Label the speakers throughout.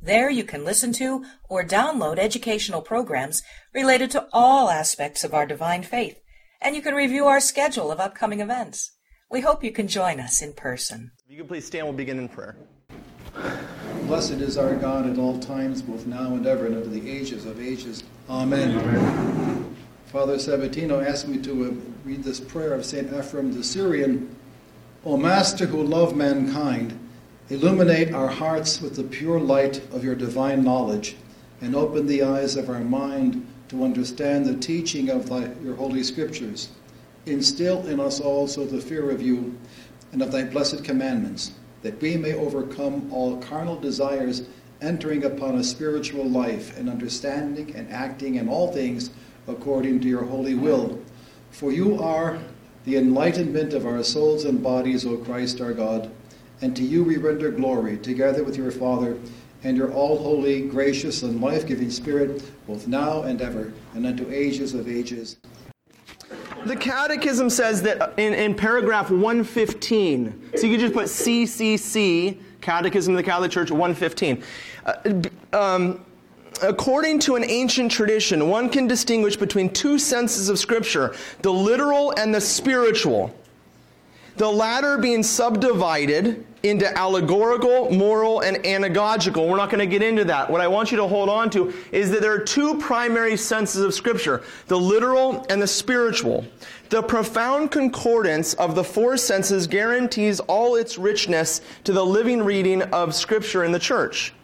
Speaker 1: There you can listen to or download educational programs related to all aspects of our divine faith, and you can review our schedule of upcoming events. We hope you can join us in person.
Speaker 2: If you could please stand, we'll begin in prayer.
Speaker 3: Blessed is our God at all times, both now and ever, and unto the ages of ages. Amen. Amen. Father Sabatino asked me to uh, read this prayer of St. Ephrem the Syrian. O Master who love mankind, illuminate our hearts with the pure light of your divine knowledge, and open the eyes of our mind to understand the teaching of thy, your holy scriptures. Instill in us also the fear of you and of thy blessed commandments, that we may overcome all carnal desires, entering upon a spiritual life and understanding and acting in all things according to your holy will. For you are the enlightenment of our souls and bodies, O Christ our God, and to you we render glory, together with your Father and your all holy, gracious, and life giving Spirit, both now and ever, and unto ages of ages.
Speaker 2: The Catechism says that in, in paragraph 115, so you could just put CCC, Catechism of the Catholic Church 115. Uh, um, according to an ancient tradition, one can distinguish between two senses of Scripture the literal and the spiritual. The latter being subdivided into allegorical, moral, and anagogical. We're not going to get into that. What I want you to hold on to is that there are two primary senses of Scripture the literal and the spiritual. The profound concordance of the four senses guarantees all its richness to the living reading of Scripture in the church.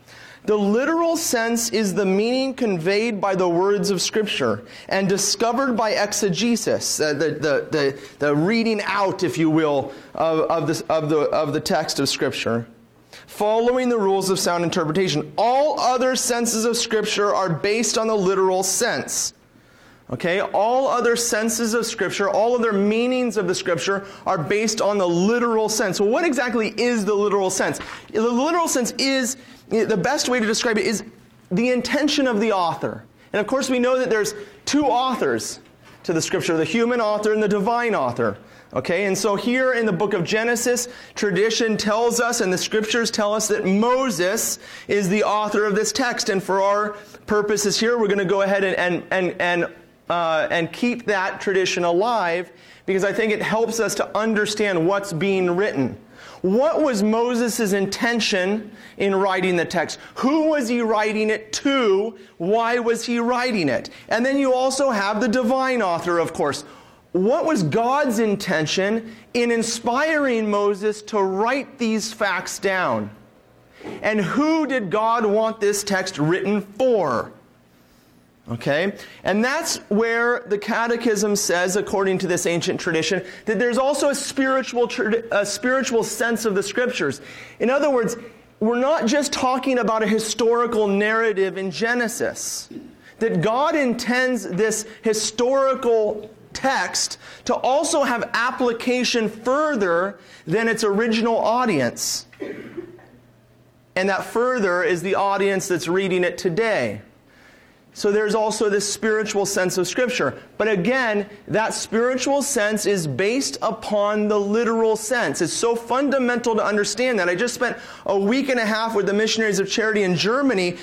Speaker 2: The literal sense is the meaning conveyed by the words of Scripture and discovered by exegesis, the, the, the, the, reading out, if you will, of, of, this, of, the, of the text of Scripture, following the rules of sound interpretation. All other senses of Scripture are based on the literal sense. Okay, all other senses of Scripture, all other meanings of the Scripture are based on the literal sense. Well, what exactly is the literal sense? The literal sense is the best way to describe it is the intention of the author. And of course, we know that there's two authors to the scripture the human author and the divine author. Okay, and so here in the book of Genesis, tradition tells us and the scriptures tell us that Moses is the author of this text. And for our purposes here, we're going to go ahead and, and, and, and, uh, and keep that tradition alive because I think it helps us to understand what's being written. What was Moses' intention in writing the text? Who was he writing it to? Why was he writing it? And then you also have the divine author, of course. What was God's intention in inspiring Moses to write these facts down? And who did God want this text written for? Okay? And that's where the Catechism says, according to this ancient tradition, that there's also a spiritual, a spiritual sense of the Scriptures. In other words, we're not just talking about a historical narrative in Genesis. That God intends this historical text to also have application further than its original audience. And that further is the audience that's reading it today. So there's also this spiritual sense of Scripture. But again, that spiritual sense is based upon the literal sense. It's so fundamental to understand that. I just spent a week and a half with the Missionaries of Charity in Germany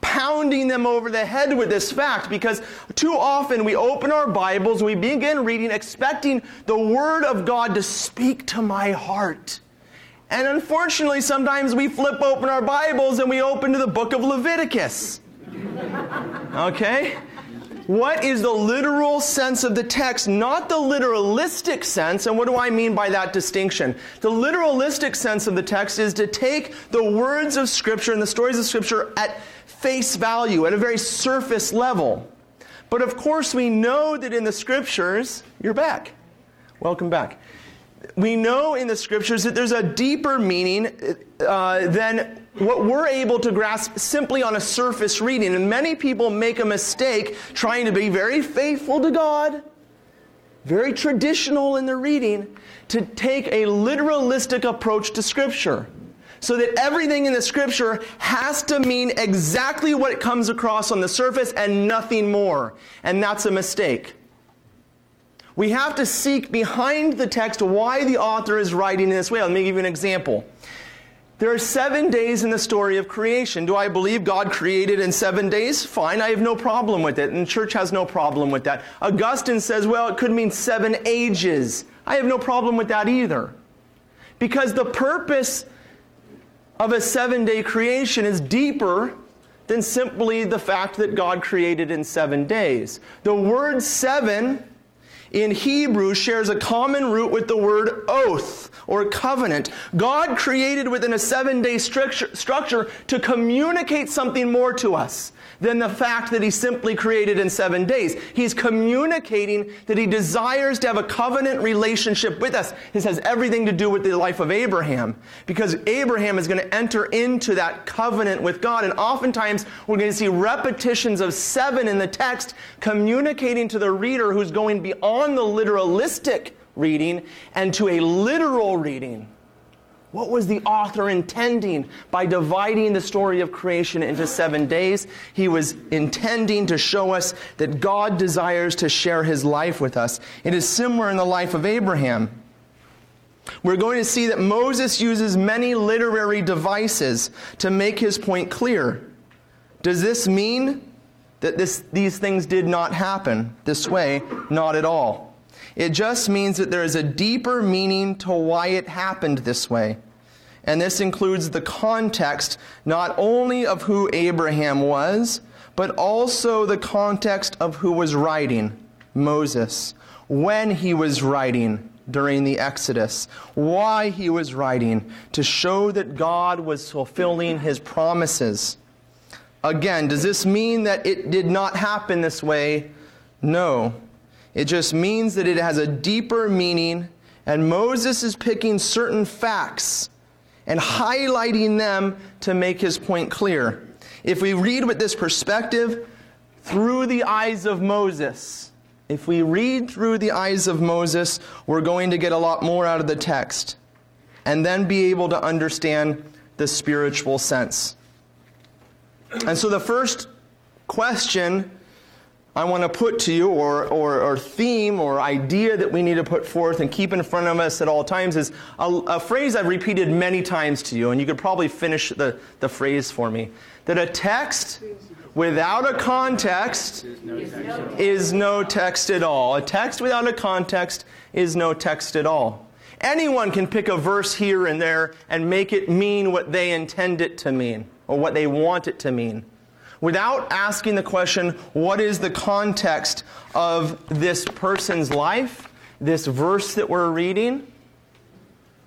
Speaker 2: pounding them over the head with this fact because too often we open our Bibles, we begin reading expecting the Word of God to speak to my heart. And unfortunately, sometimes we flip open our Bibles and we open to the book of Leviticus. Okay? What is the literal sense of the text, not the literalistic sense? And what do I mean by that distinction? The literalistic sense of the text is to take the words of Scripture and the stories of Scripture at face value, at a very surface level. But of course, we know that in the Scriptures, you're back. Welcome back. We know in the Scriptures that there's a deeper meaning uh, than what we're able to grasp simply on a surface reading. And many people make a mistake trying to be very faithful to God, very traditional in the reading, to take a literalistic approach to Scripture. So that everything in the Scripture has to mean exactly what it comes across on the surface and nothing more. And that's a mistake. We have to seek behind the text why the author is writing in this way. Let me give you an example. There are seven days in the story of creation. Do I believe God created in seven days? Fine, I have no problem with it, and the church has no problem with that. Augustine says, well, it could mean seven ages. I have no problem with that either. Because the purpose of a seven day creation is deeper than simply the fact that God created in seven days. The word seven in Hebrew shares a common root with the word oath or covenant. God created within a seven day structure, structure to communicate something more to us than the fact that he simply created in seven days. He's communicating that he desires to have a covenant relationship with us. This has everything to do with the life of Abraham because Abraham is going to enter into that covenant with God. And oftentimes we're going to see repetitions of seven in the text communicating to the reader who's going beyond the literalistic reading and to a literal reading. What was the author intending by dividing the story of creation into seven days? He was intending to show us that God desires to share his life with us. It is similar in the life of Abraham. We're going to see that Moses uses many literary devices to make his point clear. Does this mean that this, these things did not happen this way? Not at all. It just means that there is a deeper meaning to why it happened this way. And this includes the context not only of who Abraham was, but also the context of who was writing Moses, when he was writing during the Exodus, why he was writing, to show that God was fulfilling his promises. Again, does this mean that it did not happen this way? No. It just means that it has a deeper meaning, and Moses is picking certain facts and highlighting them to make his point clear. If we read with this perspective, through the eyes of Moses, if we read through the eyes of Moses, we're going to get a lot more out of the text and then be able to understand the spiritual sense. And so the first question I want to put to you, or, or, or, theme or idea that we need to put forth and keep in front of us at all times, is a, a, phrase I've repeated many times to you, and you could probably finish the, the phrase for me. That a text without a context is no text at all. A text without a context is no text at all. Anyone can pick a verse here and there and make it mean what they intend it to mean, or what they want it to mean without asking the question, what is the context of this person's life, this verse that we're reading?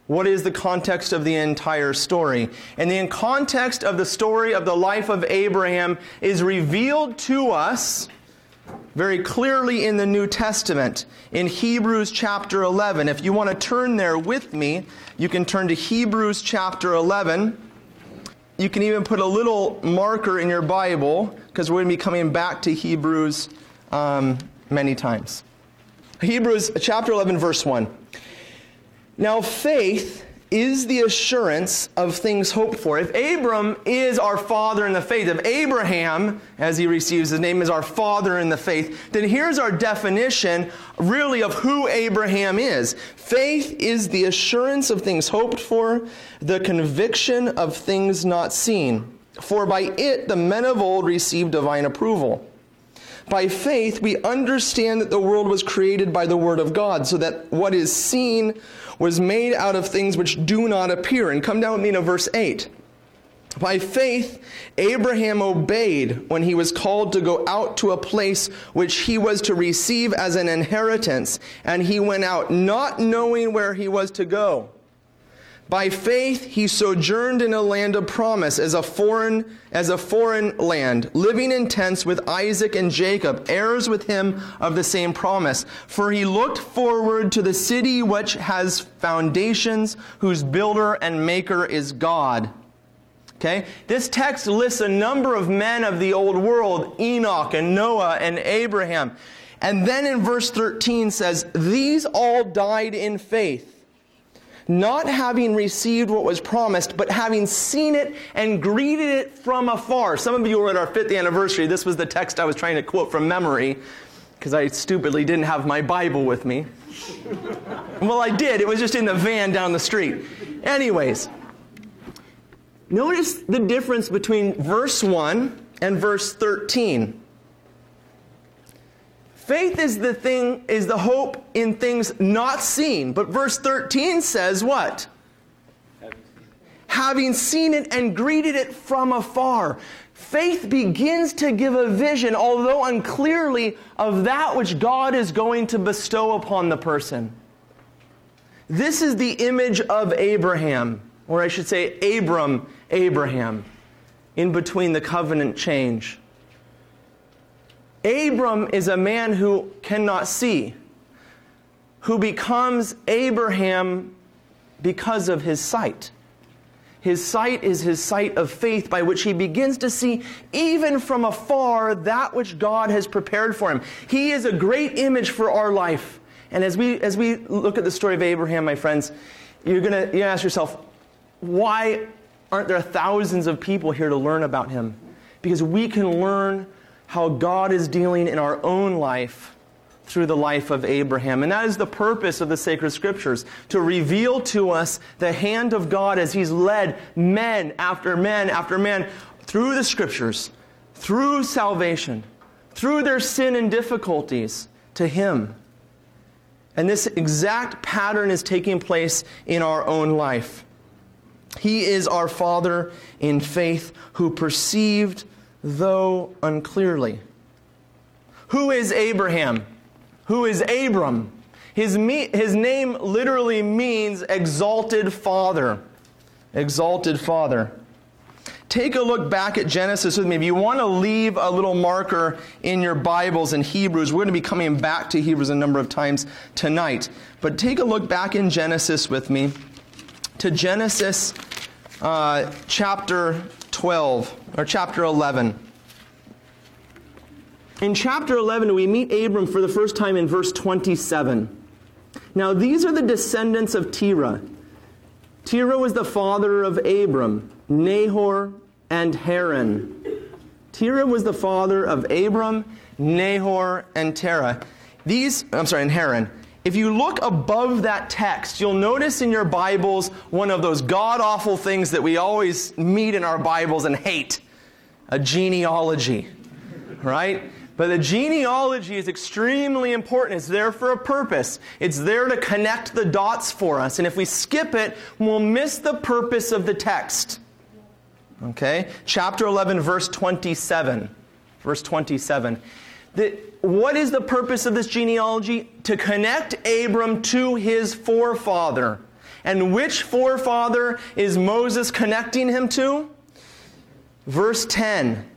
Speaker 2: What is the context of the entire story? And the context of the story of the life of Abraham is revealed to us very clearly in the New Testament in Hebrews chapter 11. If you want to turn there with me, you can turn to Hebrews chapter 11. You can even put a little marker in your Bible because we're going to be coming back to Hebrews um, many times. Hebrews chapter 11, verse 1. Now, faith is the assurance of things hoped for. If Abram is our father in the faith, if Abraham, as he receives his name, is our father in the faith, then here's our definition really of who Abraham is. Faith is the assurance of things hoped for, the conviction of things not seen. For by it the men of old received divine approval. By faith, we understand that the world was created by the Word of God, so that what is seen was made out of things which do not appear. And come down with me to verse 8. By faith, Abraham obeyed when he was called to go out to a place which he was to receive as an inheritance, and he went out not knowing where he was to go. By faith he sojourned in a land of promise as a foreign as a foreign land, living in tents with Isaac and Jacob, heirs with him of the same promise. For he looked forward to the city which has foundations, whose builder and maker is God. Okay? This text lists a number of men of the old world, Enoch and Noah and Abraham. And then in verse 13 says, These all died in faith not having received what was promised, but having seen it and greeted it from afar. Some of you were at our fifth anniversary. This was the text I was trying to quote from memory because I stupidly didn't have my Bible with me. well, I did. It was just in the van down the street. Anyways, notice the difference between verse 1 and verse 13. Faith is the thing, is the hope in things not seen. But verse 13 says what? Having seen it and greeted it from afar. Faith begins to give a vision, although unclearly, of that which God is going to bestow upon the person. This is the image of Abraham, or I should say, Abram, Abraham, in between the covenant change. Abram is a man who cannot see, who becomes Abraham because of his sight. His sight is his sight of faith by which he begins to see, even from afar, that which God has prepared for him. He is a great image for our life. And as we, as we look at the story of Abraham, my friends, you're going to ask yourself, why aren't there thousands of people here to learn about him? Because we can learn how God is dealing in our own life through the life of Abraham. And that is the purpose of the sacred scriptures to reveal to us the hand of God as He's led men after men after men through the scriptures, through salvation, through their sin and difficulties to Him. And this exact pattern is taking place in our own life. He is our Father in faith who perceived though unclearly. Who is Abraham? Who is Abram? His, me- his name literally means exalted father. Exalted father. Take a look back at Genesis with me. If you want to leave a little marker in your Bibles in Hebrews, we're going to be coming back to Hebrews a number of times tonight. But take a look back in Genesis with me to Genesis uh, chapter 12 or chapter 11. In chapter 11, we meet Abram for the first time in verse 27. Now, these are the descendants of Terah. Terah was the father of Abram, Nahor, and Haran. Terah was the father of Abram, Nahor, and Terah. These, I'm sorry, and Haran. If you look above that text, you'll notice in your Bibles one of those god awful things that we always meet in our Bibles and hate a genealogy, right? But the genealogy is extremely important. It's there for a purpose. It's there to connect the dots for us. And if we skip it, we'll miss the purpose of the text. Okay? Chapter 11, verse 27. Verse 27. The, what is the purpose of this genealogy? To connect Abram to his forefather. And which forefather is Moses connecting him to? Verse 10.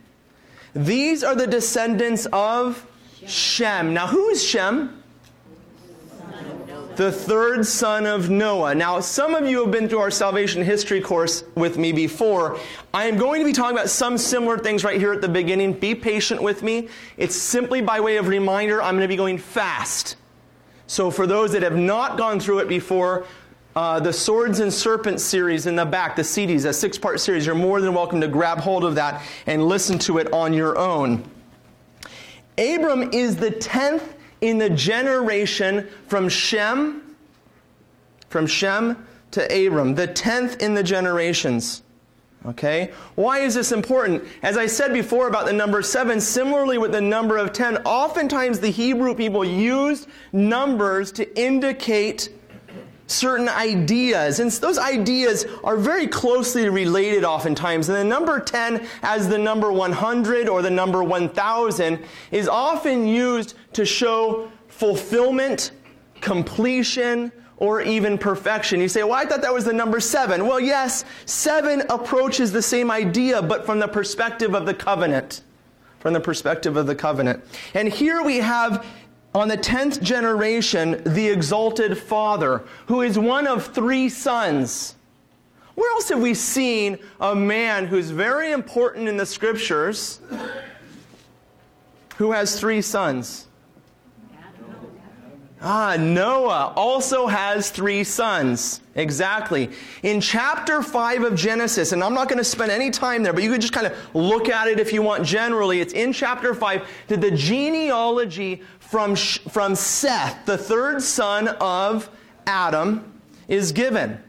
Speaker 2: These are the descendants of Shem. Now, who is Shem? The third son of Noah. Now, some of you have been through our salvation history course with me before. I am going to be talking about some similar things right here at the beginning. Be patient with me. It's simply by way of reminder, I'm going to be going fast. So, for those that have not gone through it before, uh, the Swords and Serpents series in the back, the CDs, a six part series, you're more than welcome to grab hold of that and listen to it on your own. Abram is the tenth in the generation from Shem, from Shem to Abram, the tenth in the generations. Okay? Why is this important? As I said before about the number seven, similarly with the number of ten, oftentimes the Hebrew people used numbers to indicate certain ideas. And those ideas are very closely related oftentimes. And the number 10 as the number 100 or the number 1000 is often used to show fulfillment, completion, or even perfection. You say, well, I thought that was the number seven. Well, yes, seven approaches the same idea, but from the perspective of the covenant. From the perspective of the covenant. And here we have on the tenth generation, the exalted father, who is one of three sons. Where else have we seen a man who's very important in the scriptures who has three sons? Ah, Noah also has three sons. Exactly. In chapter 5 of Genesis, and I'm not going to spend any time there, but you can just kind of look at it if you want generally. It's in chapter 5 that the genealogy from, from Seth, the third son of Adam, is given.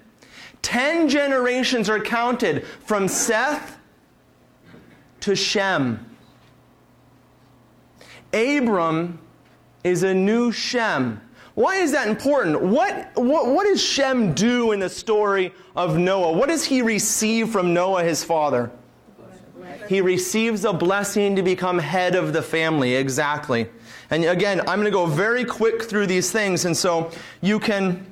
Speaker 2: Ten generations are counted from Seth to Shem. Abram is a new Shem. Why is that important? What, what, what does Shem do in the story of Noah? What does he receive from Noah, his father? He receives a blessing to become head of the family, exactly. And again, I'm going to go very quick through these things, and so you can,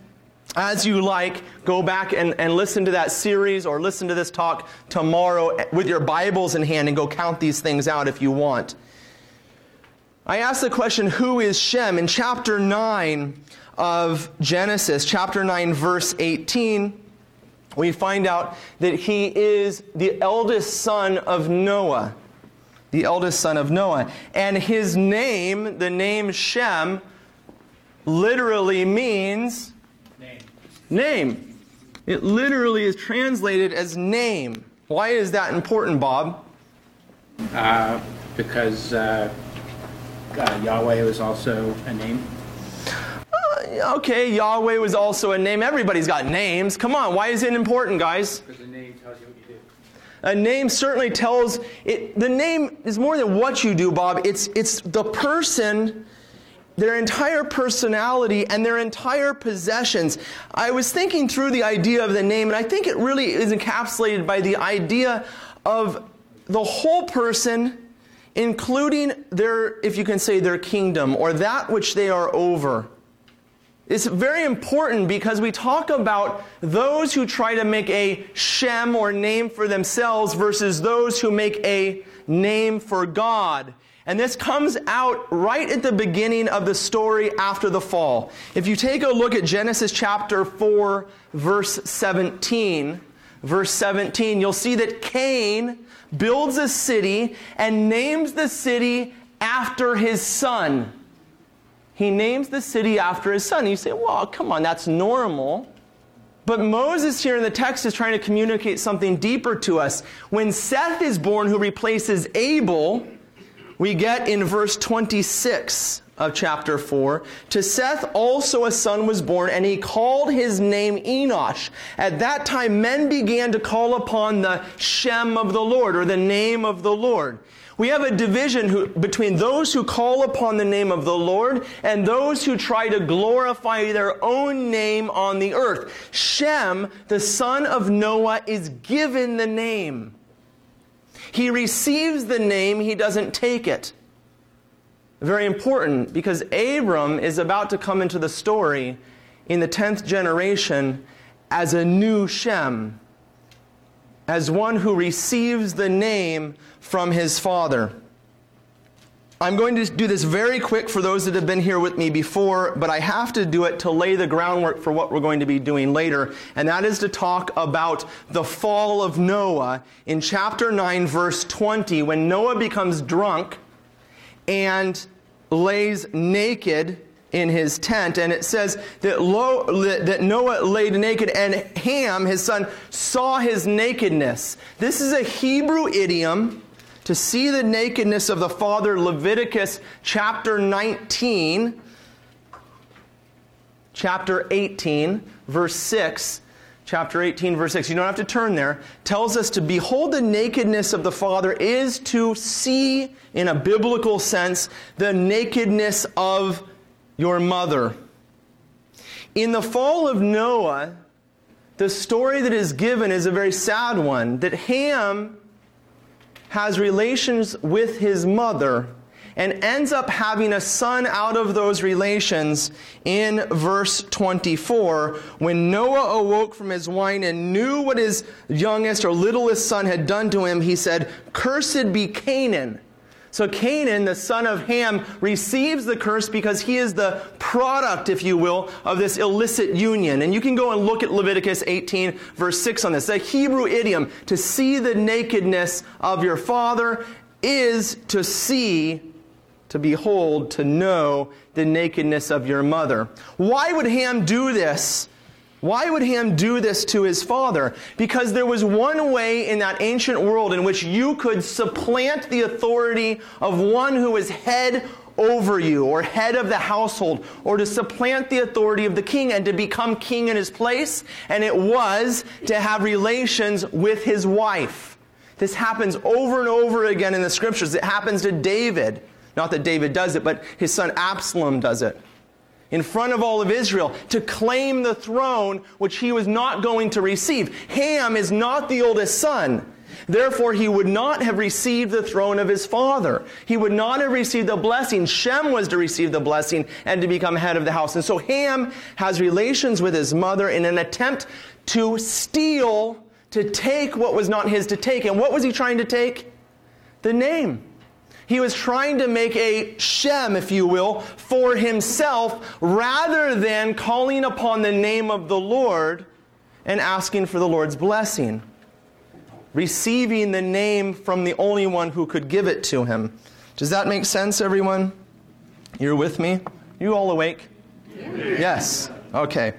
Speaker 2: as you like, go back and, and listen to that series or listen to this talk tomorrow with your Bibles in hand and go count these things out if you want. I asked the question, who is Shem? In chapter 9 of Genesis, chapter 9, verse 18, we find out that he is the eldest son of Noah. The eldest son of Noah. And his name, the name Shem, literally means
Speaker 4: name.
Speaker 2: name. It literally is translated as name. Why is that important, Bob?
Speaker 4: Uh, because uh, uh, Yahweh was also a name?
Speaker 2: Uh, okay, Yahweh was also a name. Everybody's got names. Come on, why is it important, guys?
Speaker 4: Because the name tells you what you do.
Speaker 2: A name certainly tells it. The name is more than what you do, Bob. It's it's the person, their entire personality, and their entire possessions. I was thinking through the idea of the name, and I think it really is encapsulated by the idea of the whole person including their, if you can say, their kingdom or that which they are over. It's very important because we talk about those who try to make a Shem or name for themselves versus those who make a name for God. And this comes out right at the beginning of the story after the fall. If you take a look at Genesis chapter 4, verse 17, verse 17, you'll see that Cain builds a city and names the city after his son. He names the city after his son. You say, well, come on, that's normal. But Moses here in the text is trying to communicate something deeper to us. When Seth is born, who replaces Abel, we get in verse 26 of chapter 4 To Seth also a son was born, and he called his name Enosh. At that time, men began to call upon the Shem of the Lord, or the name of the Lord. We have a division who, between those who call upon the name of the Lord and those who try to glorify their own name on the earth. Shem, the son of Noah, is given the name. He receives the name, he doesn't take it. Very important because Abram is about to come into the story in the 10th generation as a new Shem, as one who receives the name from his father. I'm going to do this very quick for those that have been here with me before, but I have to do it to lay the groundwork for what we're going to be doing later, and that is to talk about the fall of Noah in chapter 9, verse 20, when Noah becomes drunk and lays naked in his tent, and it says that, Lo, that Noah laid naked, and Ham, his son, saw his nakedness. This is a Hebrew idiom to see the nakedness of the father, Leviticus chapter 19, chapter 18, verse 6. Chapter 18, verse 6. You don't have to turn there. Tells us to behold the nakedness of the Father is to see, in a biblical sense, the nakedness of your mother. In the fall of Noah, the story that is given is a very sad one that Ham has relations with his mother and ends up having a son out of those relations in verse 24. When Noah awoke from his wine and knew what his youngest or littlest son had done to him, he said, Cursed be Canaan so Canaan, the son of Ham, receives the curse because he is the product, if you will, of this illicit union. And you can go and look at Leviticus 18, verse 6 on this. The Hebrew idiom, to see the nakedness of your father, is to see to behold, to know the nakedness of your mother. Why would Ham do this? Why would Ham do this to his father? Because there was one way in that ancient world in which you could supplant the authority of one who was head over you or head of the household or to supplant the authority of the king and to become king in his place. And it was to have relations with his wife. This happens over and over again in the scriptures. It happens to David. Not that David does it, but his son Absalom does it. In front of all of Israel to claim the throne which he was not going to receive. Ham is not the oldest son. Therefore, he would not have received the throne of his father. He would not have received the blessing. Shem was to receive the blessing and to become head of the house. And so Ham has relations with his mother in an attempt to steal, to take what was not his to take. And what was he trying to take? The name. He was trying to make a Shem, if you will, for himself rather than calling upon the name of the Lord and asking for the Lord's blessing. Receiving the name from the only one who could give it to him. Does that make sense, everyone? You're with me? You all awake? Yes. Okay.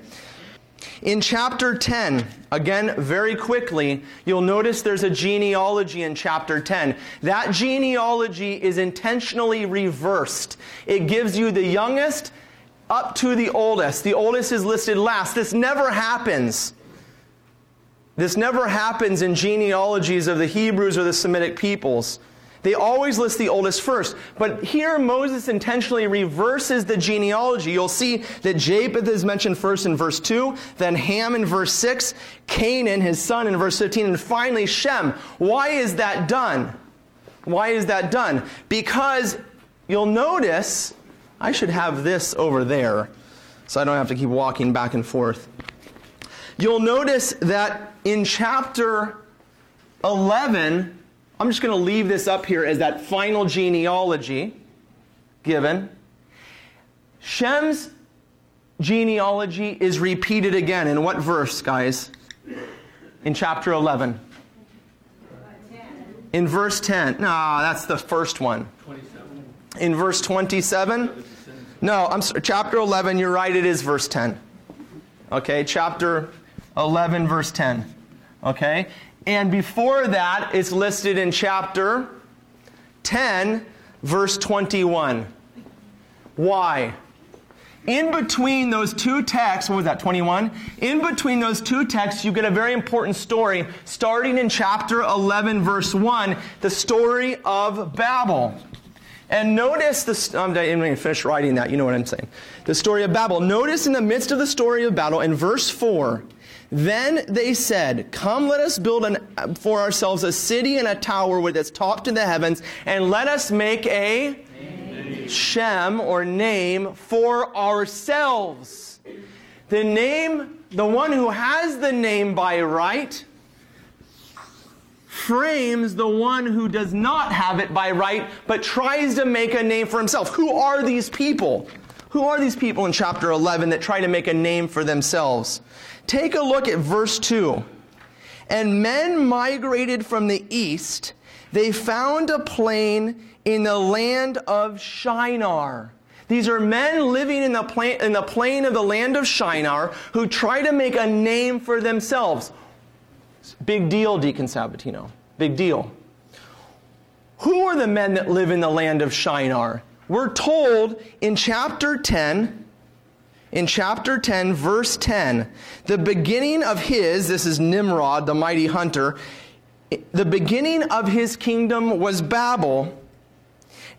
Speaker 2: In chapter 10, again, very quickly, you'll notice there's a genealogy in chapter 10. That genealogy is intentionally reversed. It gives you the youngest up to the oldest. The oldest is listed last. This never happens. This never happens in genealogies of the Hebrews or the Semitic peoples. They always list the oldest first. But here Moses intentionally reverses the genealogy. You'll see that Japheth is mentioned first in verse 2, then Ham in verse 6, Canaan, his son, in verse 15, and finally Shem. Why is that done? Why is that done? Because you'll notice, I should have this over there so I don't have to keep walking back and forth. You'll notice that in chapter 11, I'm just going to leave this up here as that final genealogy given. Shem's genealogy is repeated again. In what verse, guys? In chapter 11. In verse 10. No, that's the first one. In verse 27? No, I'm sorry, chapter 11, you're right, it is verse 10. Okay, chapter 11, verse 10. Okay? And before that, it's listed in chapter 10, verse 21. Why? In between those two texts, what was that, 21? In between those two texts, you get a very important story starting in chapter 11, verse 1, the story of Babel. And notice the, I'm going to finish writing that, you know what I'm saying. The story of Babel. Notice in the midst of the story of Babel, in verse 4, then they said, Come, let us build an, for ourselves a city and a tower with its top to the heavens, and let us make a name. Shem or name for ourselves. The name, the one who has the name by right, frames the one who does not have it by right, but tries to make a name for himself. Who are these people? Who are these people in chapter 11 that try to make a name for themselves? Take a look at verse 2. And men migrated from the east. They found a plain in the land of Shinar. These are men living in the, plain, in the plain of the land of Shinar who try to make a name for themselves. Big deal, Deacon Sabatino. Big deal. Who are the men that live in the land of Shinar? We're told in chapter 10 in chapter 10, verse 10, the beginning of his, this is Nimrod, the mighty hunter, the beginning of his kingdom was Babel,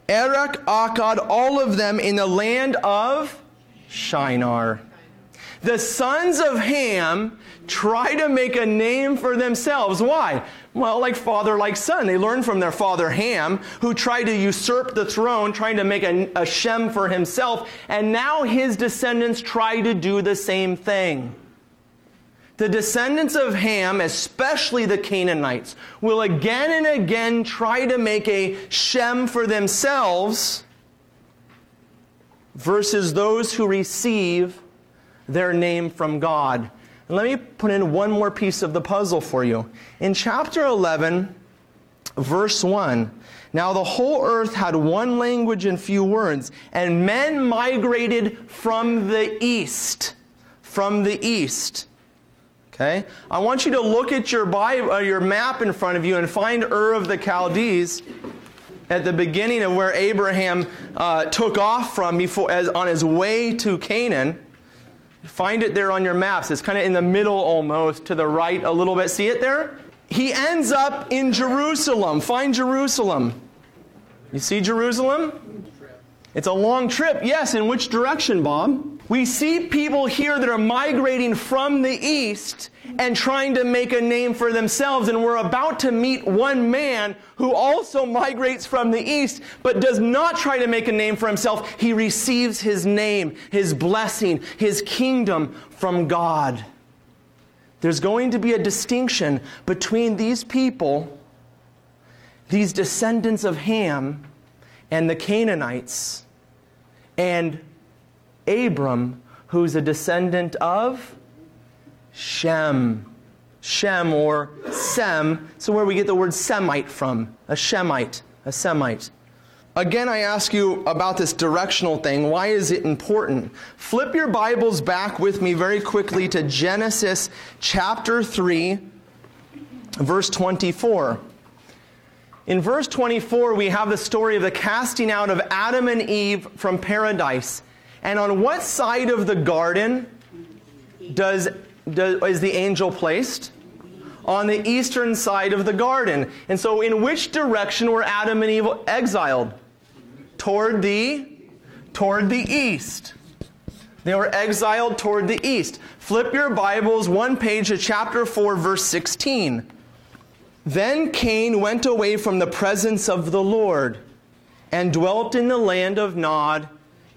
Speaker 2: Erech, Akkad, all of them in the land of Shinar. The sons of Ham try to make a name for themselves. Why? Well, like father, like son. They learned from their father Ham, who tried to usurp the throne, trying to make a, a Shem for himself, and now his descendants try to do the same thing. The descendants of Ham, especially the Canaanites, will again and again try to make a Shem for themselves versus those who receive their name from God. And let me put in one more piece of the puzzle for you. In chapter 11, verse 1. Now the whole earth had one language and few words, and men migrated from the east. From the east. Okay? I want you to look at your Bible, uh, your map in front of you and find Ur of the Chaldees at the beginning of where Abraham uh, took off from before, as, on his way to Canaan. Find it there on your maps. It's kind of in the middle almost, to the right a little bit. See it there? He ends up in Jerusalem. Find Jerusalem. You see Jerusalem? It's a long trip. Yes, in which direction, Bob? We see people here that are migrating from the east and trying to make a name for themselves. And we're about to meet one man who also migrates from the east, but does not try to make a name for himself. He receives his name, his blessing, his kingdom from God. There's going to be a distinction between these people, these descendants of Ham, and the Canaanites, and Abram, who's a descendant of Shem. Shem or Sem. So, where we get the word Semite from. A Shemite. A Semite. Again, I ask you about this directional thing. Why is it important? Flip your Bibles back with me very quickly to Genesis chapter 3, verse 24. In verse 24, we have the story of the casting out of Adam and Eve from paradise. And on what side of the garden does, does, is the angel placed? On the eastern side of the garden. And so, in which direction were Adam and Eve exiled? Toward the toward the east. They were exiled toward the east. Flip your Bibles one page to chapter 4 verse 16. Then Cain went away from the presence of the Lord and dwelt in the land of Nod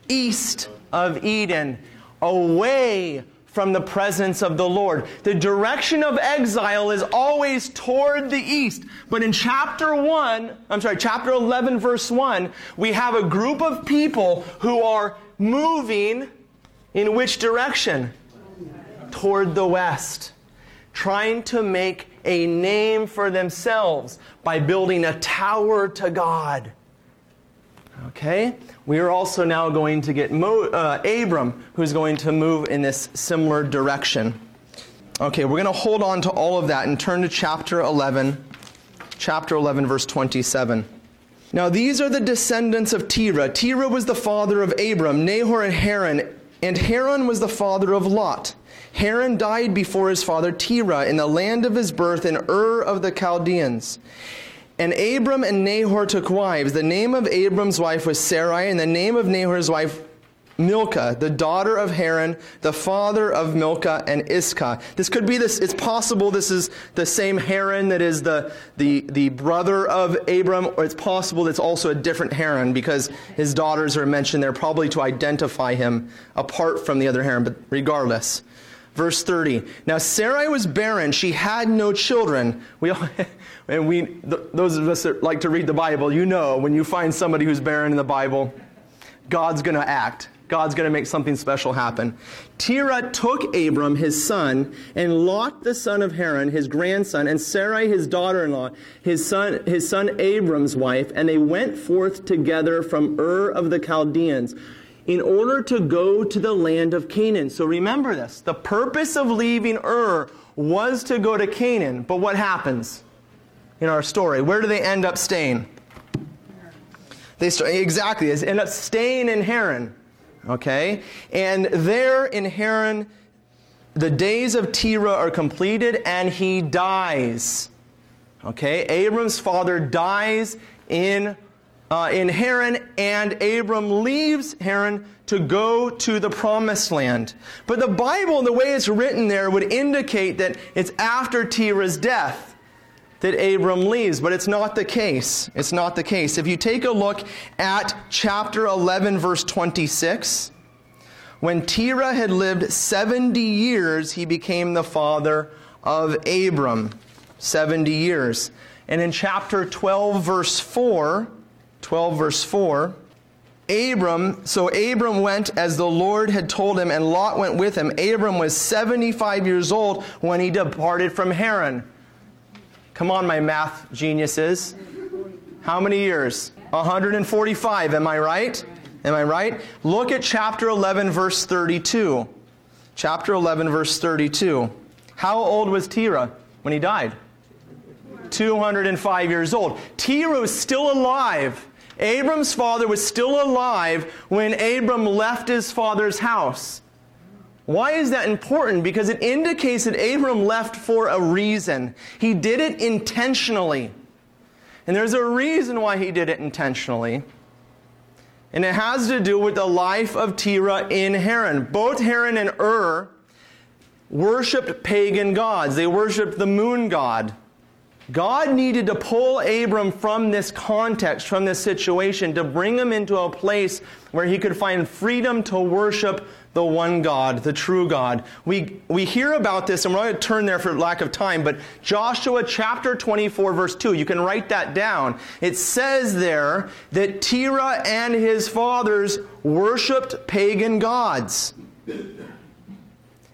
Speaker 2: east of Eden, away from the presence of the Lord. The direction of exile is always toward the east. But in chapter 1, I'm sorry, chapter 11, verse 1, we have a group of people who are moving in which direction? Toward the west. Trying to make a name for themselves by building a tower to God. Okay? We are also now going to get Mo, uh, Abram, who's going to move in this similar direction. Okay, we're going to hold on to all of that and turn to chapter 11, chapter 11, verse 27. Now, these are the descendants of Terah. Terah was the father of Abram, Nahor, and Haran, and Haran was the father of Lot. Haran died before his father Terah in the land of his birth in Ur of the Chaldeans. And Abram and Nahor took wives. The name of Abram's wife was Sarai, and the name of Nahor's wife Milcah, the daughter of Haran, the father of Milcah and Iscah. This could be this, it's possible this is the same Haran that is the, the, the brother of Abram, or it's possible it's also a different Haran because his daughters are mentioned there probably to identify him apart from the other Haran, but regardless. Verse 30. Now Sarai was barren, she had no children. We all, and we, those of us that like to read the Bible, you know when you find somebody who's barren in the Bible, God's going to act. God's going to make something special happen. Terah took Abram, his son, and Lot, the son of Haran, his grandson, and Sarai, his daughter-in-law, his son, his son Abram's wife, and they went forth together from Ur of the Chaldeans in order to go to the land of Canaan. So remember this. The purpose of leaving Ur was to go to Canaan. But what happens in our story? Where do they end up staying? They start, exactly, they end up staying in Haran. Okay? And there in Haran, the days of Terah are completed and he dies. Okay? Abram's father dies in uh, in Haran, and Abram leaves Haran to go to the promised land. But the Bible, the way it's written there, would indicate that it's after Terah's death that Abram leaves, but it's not the case. It's not the case. If you take a look at chapter 11, verse 26, when Terah had lived 70 years, he became the father of Abram. 70 years. And in chapter 12, verse 4, 12, verse 4. Abram, so Abram went as the Lord had told him, and Lot went with him. Abram was 75 years old when he departed from Haran. Come on, my math geniuses. How many years? 145, am I right? Am I right? Look at chapter 11, verse 32. Chapter 11, verse 32. How old was Terah when he died? 205 years old. Terah was still alive. Abram's father was still alive when Abram left his father's house. Why is that important? Because it indicates that Abram left for a reason. He did it intentionally. And there's a reason why he did it intentionally. And it has to do with the life of Terah in Haran. Both Haran and Ur worshiped pagan gods, they worshiped the moon god. God needed to pull Abram from this context, from this situation, to bring him into a place where he could find freedom to worship the one God, the true God. We, we hear about this, and we're going to turn there for lack of time, but Joshua chapter 24, verse 2, you can write that down. It says there that Terah and his fathers worshiped pagan gods.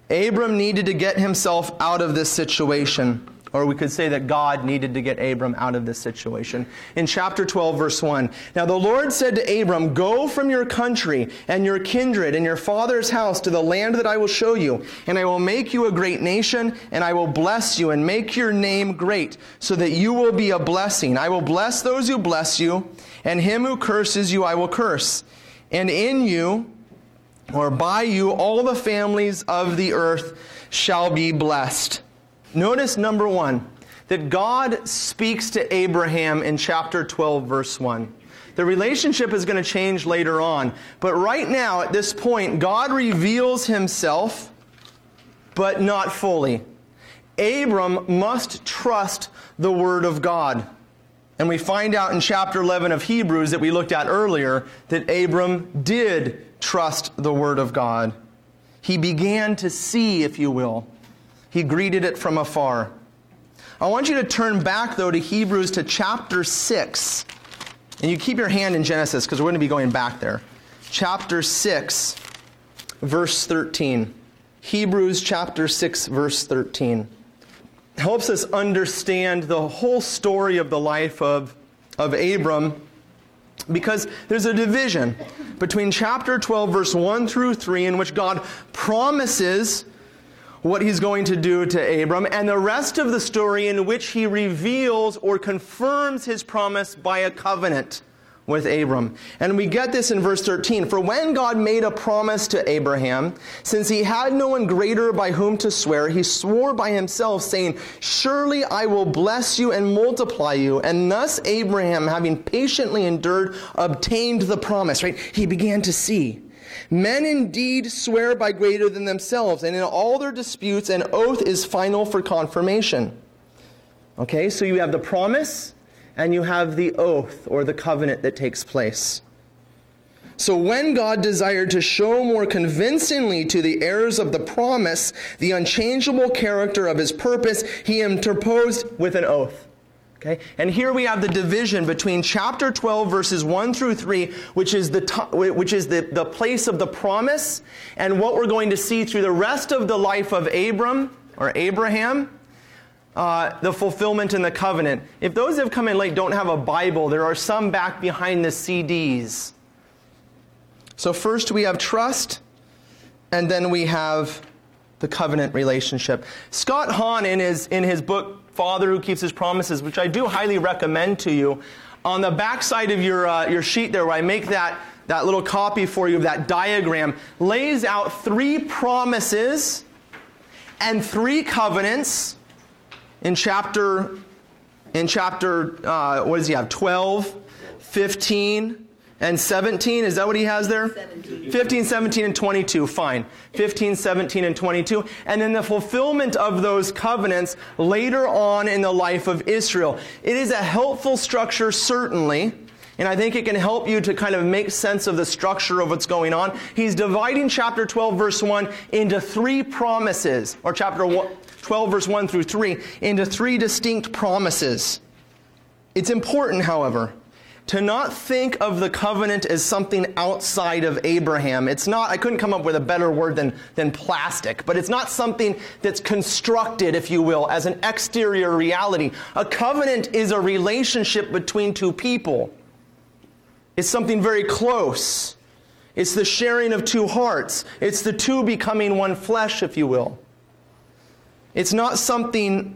Speaker 2: Abram needed to get himself out of this situation. Or we could say that God needed to get Abram out of this situation. In chapter 12, verse 1 Now the Lord said to Abram, Go from your country and your kindred and your father's house to the land that I will show you, and I will make you a great nation, and I will bless you and make your name great, so that you will be a blessing. I will bless those who bless you, and him who curses you I will curse. And in you, or by you, all the families of the earth shall be blessed. Notice number one, that God speaks to Abraham in chapter 12, verse 1. The relationship is going to change later on. But right now, at this point, God reveals himself, but not fully. Abram must trust the word of God. And we find out in chapter 11 of Hebrews that we looked at earlier that Abram did trust the word of God. He began to see, if you will. He greeted it from afar. I want you to turn back, though, to Hebrews to chapter 6. And you keep your hand in Genesis because we're going to be going back there. Chapter 6, verse 13. Hebrews chapter 6, verse 13. Helps us understand the whole story of the life of, of Abram because there's a division between chapter 12, verse 1 through 3, in which God promises what he's going to do to Abram, and the rest of the story in which he reveals or confirms his promise by a covenant with Abram. And we get this in verse 13. For when God made a promise to Abraham, since he had no one greater by whom to swear, he swore by himself, saying, Surely I will bless you and multiply you. And thus Abraham, having patiently endured, obtained the promise, right? He began to see. Men indeed swear by greater than themselves, and in all their disputes, an oath is final for confirmation. Okay, so you have the promise and you have the oath or the covenant that takes place. So when God desired to show more convincingly to the heirs of the promise the unchangeable character of his purpose, he interposed with an oath. Okay? And here we have the division between chapter 12, verses 1 through 3, which is, the, which is the, the place of the promise, and what we're going to see through the rest of the life of Abram, or Abraham, uh, the fulfillment in the covenant. If those that have come in late don't have a Bible, there are some back behind the CDs. So first we have trust, and then we have the covenant relationship. Scott Hahn, in his, in his book, Father Who Keeps His Promises, which I do highly recommend to you. On the back side of your, uh, your sheet there, where I make that, that little copy for you of that diagram, lays out three promises and three covenants in chapter, in chapter uh, what does he have, 12, 15, and 17, is that what he has there? 17. 15, 17, and 22, fine. 15, 17, and 22. And then the fulfillment of those covenants later on in the life of Israel. It is a helpful structure, certainly. And I think it can help you to kind of make sense of the structure of what's going on. He's dividing chapter 12, verse 1 into three promises, or chapter 12, verse 1 through 3, into three distinct promises. It's important, however, to not think of the covenant as something outside of Abraham. It's not, I couldn't come up with a better word than, than plastic, but it's not something that's constructed, if you will, as an exterior reality. A covenant is a relationship between two people. It's something very close. It's the sharing of two hearts. It's the two becoming one flesh, if you will. It's not something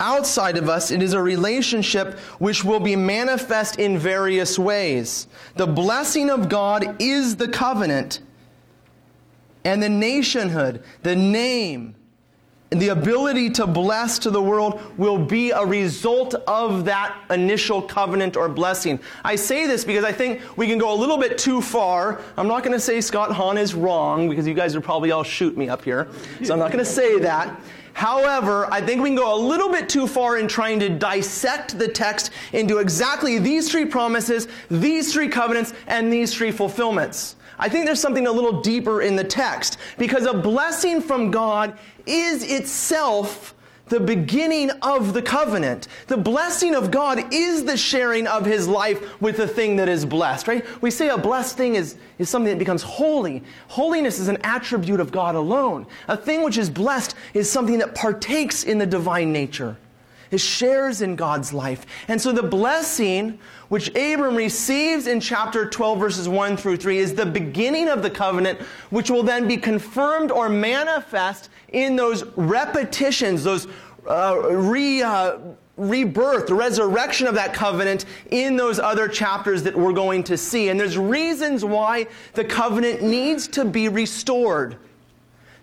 Speaker 2: outside of us. It is a relationship which will be manifest in various ways. The blessing of God is the covenant, and the nationhood, the name, and the ability to bless to the world will be a result of that initial covenant or blessing. I say this because I think we can go a little bit too far. I'm not going to say Scott Hahn is wrong because you guys would probably all shoot me up here. So I'm not going to say that. However, I think we can go a little bit too far in trying to dissect the text into exactly these three promises, these three covenants, and these three fulfillments. I think there's something a little deeper in the text because a blessing from God is itself the beginning of the covenant. The blessing of God is the sharing of his life with the thing that is blessed, right? We say a blessed thing is, is something that becomes holy. Holiness is an attribute of God alone. A thing which is blessed is something that partakes in the divine nature. It shares in God's life. And so the blessing which Abram receives in chapter 12, verses 1 through 3, is the beginning of the covenant, which will then be confirmed or manifest in those repetitions, those uh, re, uh, rebirth, the resurrection of that covenant in those other chapters that we're going to see. And there's reasons why the covenant needs to be restored.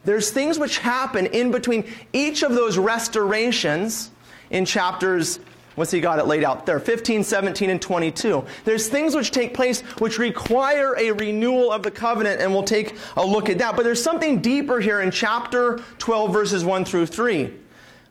Speaker 2: There's things which happen in between each of those restorations in chapters What's he got it laid out there? 15, 17, and 22. There's things which take place which require a renewal of the covenant, and we'll take a look at that. But there's something deeper here in chapter 12, verses 1 through 3.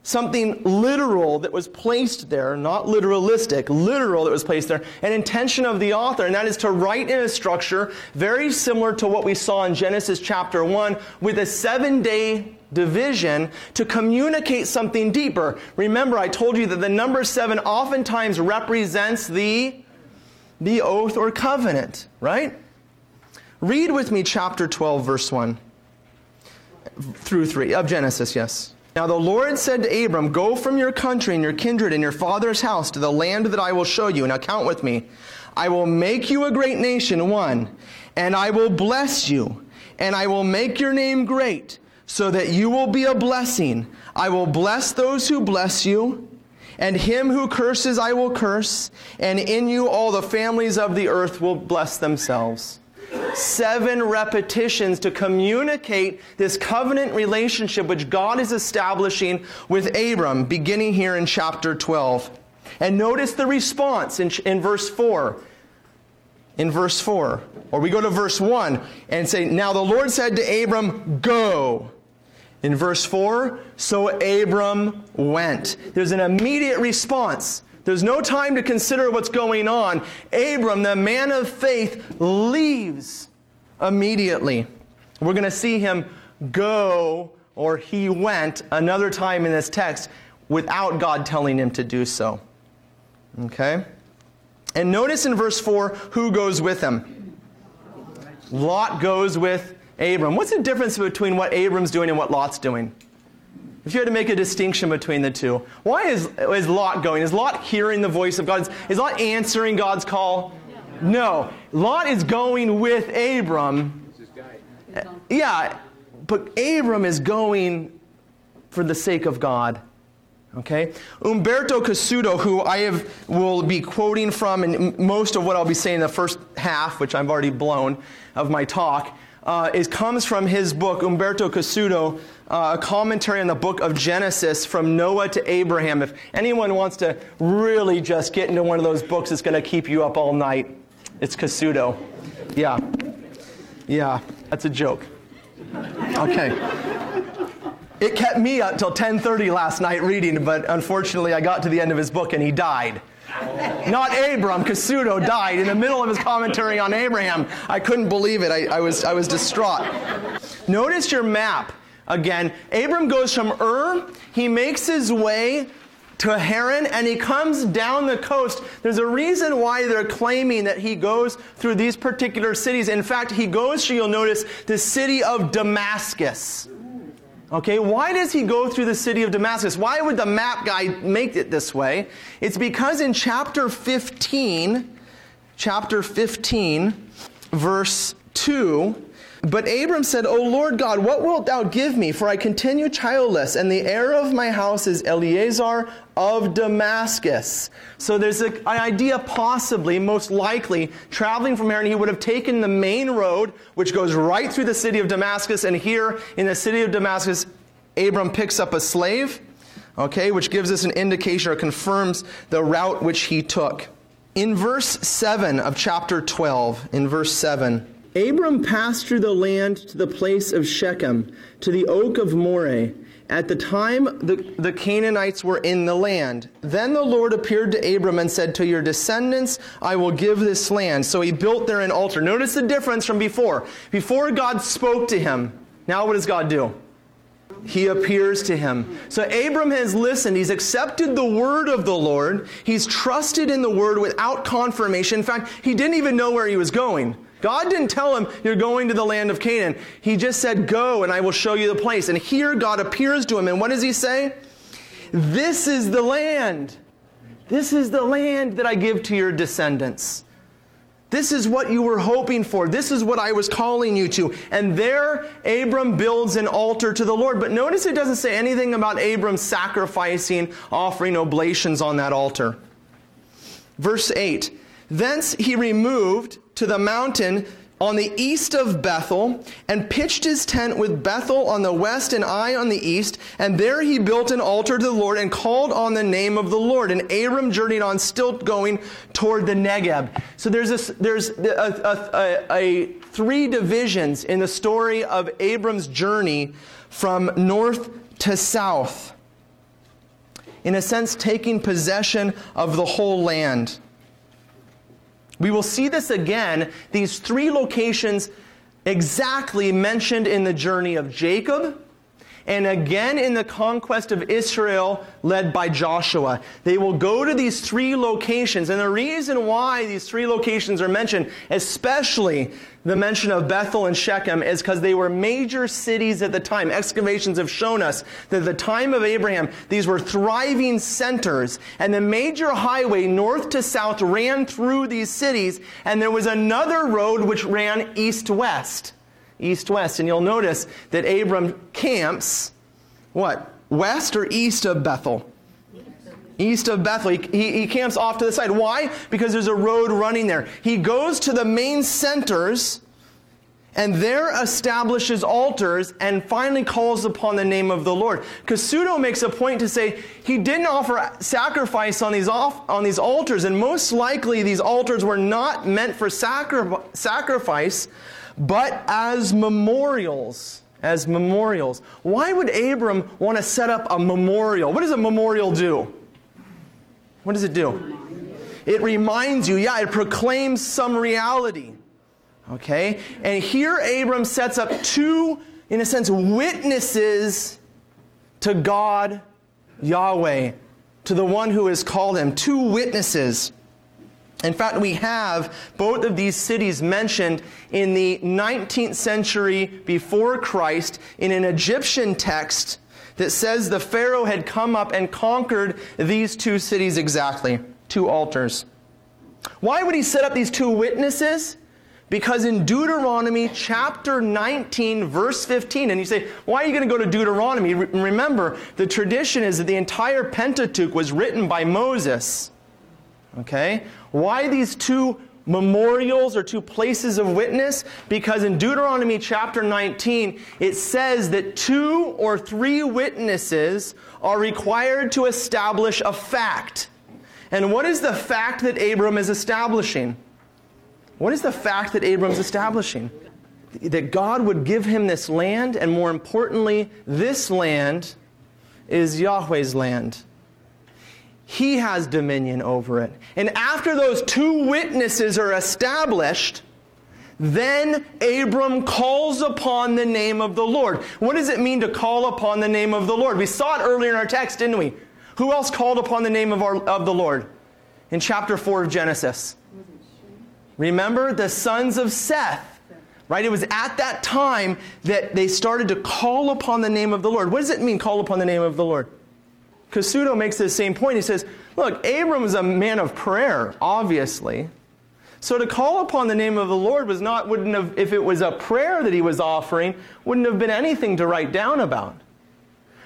Speaker 2: Something literal that was placed there, not literalistic, literal that was placed there, an intention of the author, and that is to write in a structure very similar to what we saw in Genesis chapter 1 with a seven day division to communicate something deeper. Remember, I told you that the number seven oftentimes represents the, the oath or covenant, right? Read with me chapter 12, verse 1 through 3 of Genesis, yes. Now the Lord said to Abram, Go from your country and your kindred and your father's house to the land that I will show you. Now count with me. I will make you a great nation, one, and I will bless you, and I will make your name great so that you will be a blessing. I will bless those who bless you, and him who curses I will curse, and in you all the families of the earth will bless themselves. Seven repetitions to communicate this covenant relationship which God is establishing with Abram, beginning here in chapter 12. And notice the response in, in verse 4 in verse 4. Or we go to verse 1 and say, Now the Lord said to Abram, Go. In verse 4, so Abram went. There's an immediate response. There's no time to consider what's going on. Abram, the man of faith, leaves immediately. We're going to see him go, or he went, another time in this text without God telling him to do so. Okay? And notice in verse 4 who goes with him. Lot goes with Abram. What's the difference between what Abram's doing and what Lot's doing? If you had to make a distinction between the two, why is, is Lot going? Is Lot hearing the voice of God? Is, is Lot answering God's call? No. Lot is going with Abram. Yeah, but Abram is going for the sake of God. Okay? Umberto Cassuto, who I have, will be quoting from in most of what I'll be saying in the first half, which I've already blown, of my talk, uh, is, comes from his book, Umberto Cassuto, uh, a commentary on the book of Genesis from Noah to Abraham. If anyone wants to really just get into one of those books that's going to keep you up all night, it's Cassuto. Yeah. Yeah, that's a joke. Okay. It kept me up till 10:30 last night reading, but unfortunately I got to the end of his book and he died. Not Abram, Cassuto died in the middle of his commentary on Abraham. I couldn't believe it. I, I, was, I was distraught. Notice your map again. Abram goes from Ur, he makes his way to Haran and he comes down the coast. There's a reason why they're claiming that he goes through these particular cities. In fact, he goes to, you'll notice, the city of Damascus. Okay, why does he go through the city of Damascus? Why would the map guy make it this way? It's because in chapter 15, chapter 15, verse 2, but Abram said, O Lord God, what wilt thou give me? For I continue childless, and the heir of my house is Eliezer of Damascus. So there's a, an idea, possibly, most likely, traveling from Haran, he would have taken the main road, which goes right through the city of Damascus, and here in the city of Damascus, Abram picks up a slave, okay, which gives us an indication or confirms the route which he took. In verse 7 of chapter 12, in verse 7, Abram passed through the land to the place of Shechem, to the oak of Moreh, at the time the, the Canaanites were in the land. Then the Lord appeared to Abram and said, To your descendants I will give this land. So he built there an altar. Notice the difference from before. Before God spoke to him, now what does God do? He appears to him. So Abram has listened. He's accepted the word of the Lord. He's trusted in the word without confirmation. In fact, he didn't even know where he was going. God didn't tell him, You're going to the land of Canaan. He just said, Go and I will show you the place. And here God appears to him. And what does he say? This is the land. This is the land that I give to your descendants. This is what you were hoping for. This is what I was calling you to. And there, Abram builds an altar to the Lord. But notice it doesn't say anything about Abram sacrificing, offering oblations on that altar. Verse 8 Thence he removed to the mountain on the east of Bethel and pitched his tent with Bethel on the west and Ai on the east. And there he built an altar to the Lord and called on the name of the Lord. And Abram journeyed on, still going toward the Negeb. So there's a, there's a, a, a three divisions in the story of Abram's journey from north to south. In a sense, taking possession of the whole land. We will see this again, these three locations exactly mentioned in the journey of Jacob and again in the conquest of Israel led by Joshua. They will go to these three locations. And the reason why these three locations are mentioned, especially the mention of Bethel and Shechem is because they were major cities at the time. Excavations have shown us that at the time of Abraham, these were thriving centers. And the major highway north to south ran through these cities, and there was another road which ran east west. East west. And you'll notice that Abram camps, what? West or east of Bethel? east of Bethel. He, he, he, camps off to the side. Why? Because there's a road running there. He goes to the main centers and there establishes altars and finally calls upon the name of the Lord. Cassuto makes a point to say he didn't offer sacrifice on these, off, on these altars, and most likely these altars were not meant for sacri- sacrifice, but as memorials. As memorials. Why would Abram want to set up a memorial? What does a memorial do? What does it do? It reminds you, yeah, it proclaims some reality. Okay? And here Abram sets up two, in a sense, witnesses to God, Yahweh, to the one who has called him. Two witnesses. In fact, we have both of these cities mentioned in the 19th century before Christ in an Egyptian text that says the Pharaoh had come up and conquered these two cities exactly, two altars. Why would he set up these two witnesses? Because in Deuteronomy chapter 19, verse 15, and you say, why are you going to go to Deuteronomy? Remember, the tradition is that the entire Pentateuch was written by Moses. Okay? Why these two memorials or two places of witness? Because in Deuteronomy chapter 19, it says that two or three witnesses are required to establish a fact. And what is the fact that Abram is establishing? What is the fact that Abram's establishing? That God would give him this land, and more importantly, this land is Yahweh's land. He has dominion over it. And after those two witnesses are established, then Abram calls upon the name of the Lord. What does it mean to call upon the name of the Lord? We saw it earlier in our text, didn't we? Who else called upon the name of, our, of the Lord? In chapter 4 of Genesis. Remember the sons of Seth. Right? It was at that time that they started to call upon the name of the Lord. What does it mean, call upon the name of the Lord? Cassuto makes the same point. He says, Look, Abram was a man of prayer, obviously. So to call upon the name of the Lord was not, wouldn't have, if it was a prayer that he was offering, wouldn't have been anything to write down about.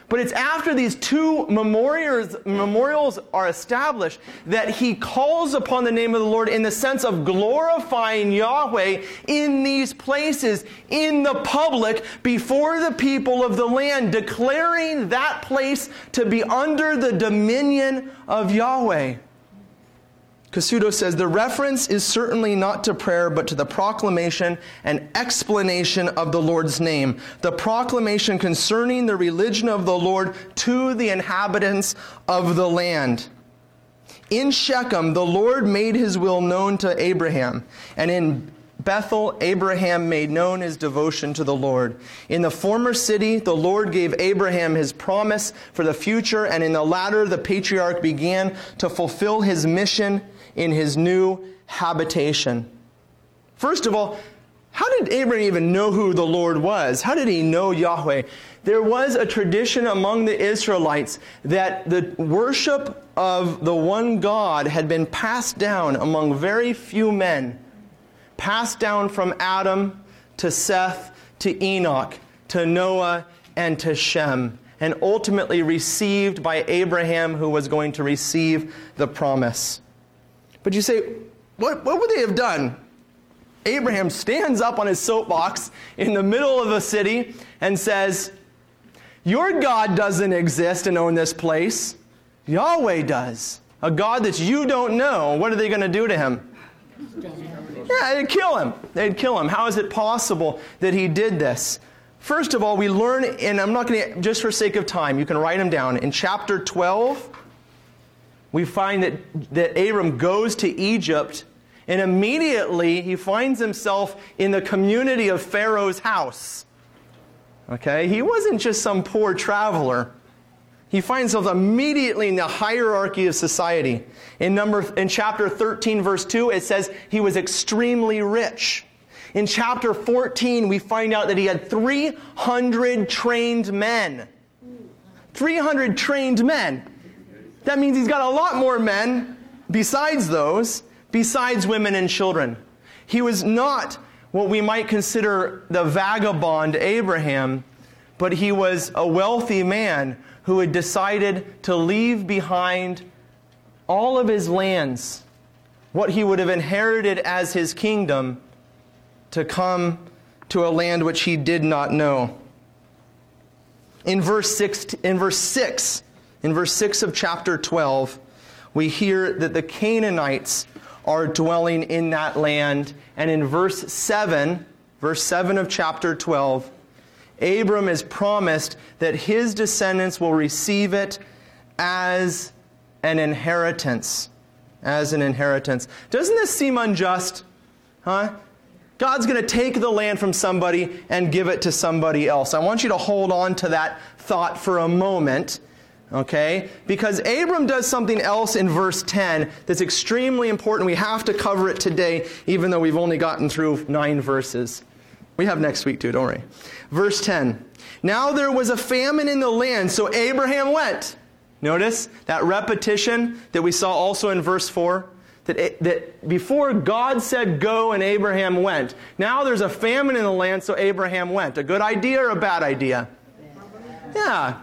Speaker 2: But it's after these two memorials, memorials are established that he calls upon the name of the Lord in the sense of glorifying Yahweh in these places, in the public, before the people of the land, declaring that place to be under the dominion of Yahweh. Cassuto says the reference is certainly not to prayer, but to the proclamation and explanation of the Lord's name. The proclamation concerning the religion of the Lord to the inhabitants of the land. In Shechem, the Lord made his will known to Abraham, and in Bethel, Abraham made known his devotion to the Lord. In the former city, the Lord gave Abraham his promise for the future, and in the latter, the patriarch began to fulfill his mission in his new habitation. First of all, how did Abraham even know who the Lord was? How did he know Yahweh? There was a tradition among the Israelites that the worship of the one God had been passed down among very few men, passed down from Adam to Seth to Enoch to Noah and to Shem, and ultimately received by Abraham, who was going to receive the promise. But you say, what, what would they have done? Abraham stands up on his soapbox in the middle of a city and says, Your God doesn't exist and own this place. Yahweh does. A God that you don't know. What are they going to do to him? Yeah, they'd kill him. They'd kill him. How is it possible that he did this? First of all, we learn, and I'm not going to, just for sake of time, you can write them down. In chapter 12, we find that, that Abram goes to Egypt and immediately he finds himself in the community of Pharaoh's house. Okay? He wasn't just some poor traveler. He finds himself immediately in the hierarchy of society. In number in chapter 13 verse 2 it says he was extremely rich. In chapter 14 we find out that he had 300 trained men. 300 trained men. That means he's got a lot more men besides those, besides women and children. He was not what we might consider the vagabond Abraham, but he was a wealthy man who had decided to leave behind all of his lands, what he would have inherited as his kingdom, to come to a land which he did not know. In verse 6, in verse 6 in verse 6 of chapter 12, we hear that the Canaanites are dwelling in that land. And in verse 7, verse 7 of chapter 12, Abram is promised that his descendants will receive it as an inheritance. As an inheritance. Doesn't this seem unjust? Huh? God's going to take the land from somebody and give it to somebody else. I want you to hold on to that thought for a moment Okay? Because Abram does something else in verse 10 that's extremely important. We have to cover it today, even though we've only gotten through nine verses. We have next week too, don't worry. Verse 10. Now there was a famine in the land, so Abraham went. Notice that repetition that we saw also in verse 4. That, that before God said go and Abraham went. Now there's a famine in the land, so Abraham went. A good idea or a bad idea? Yeah,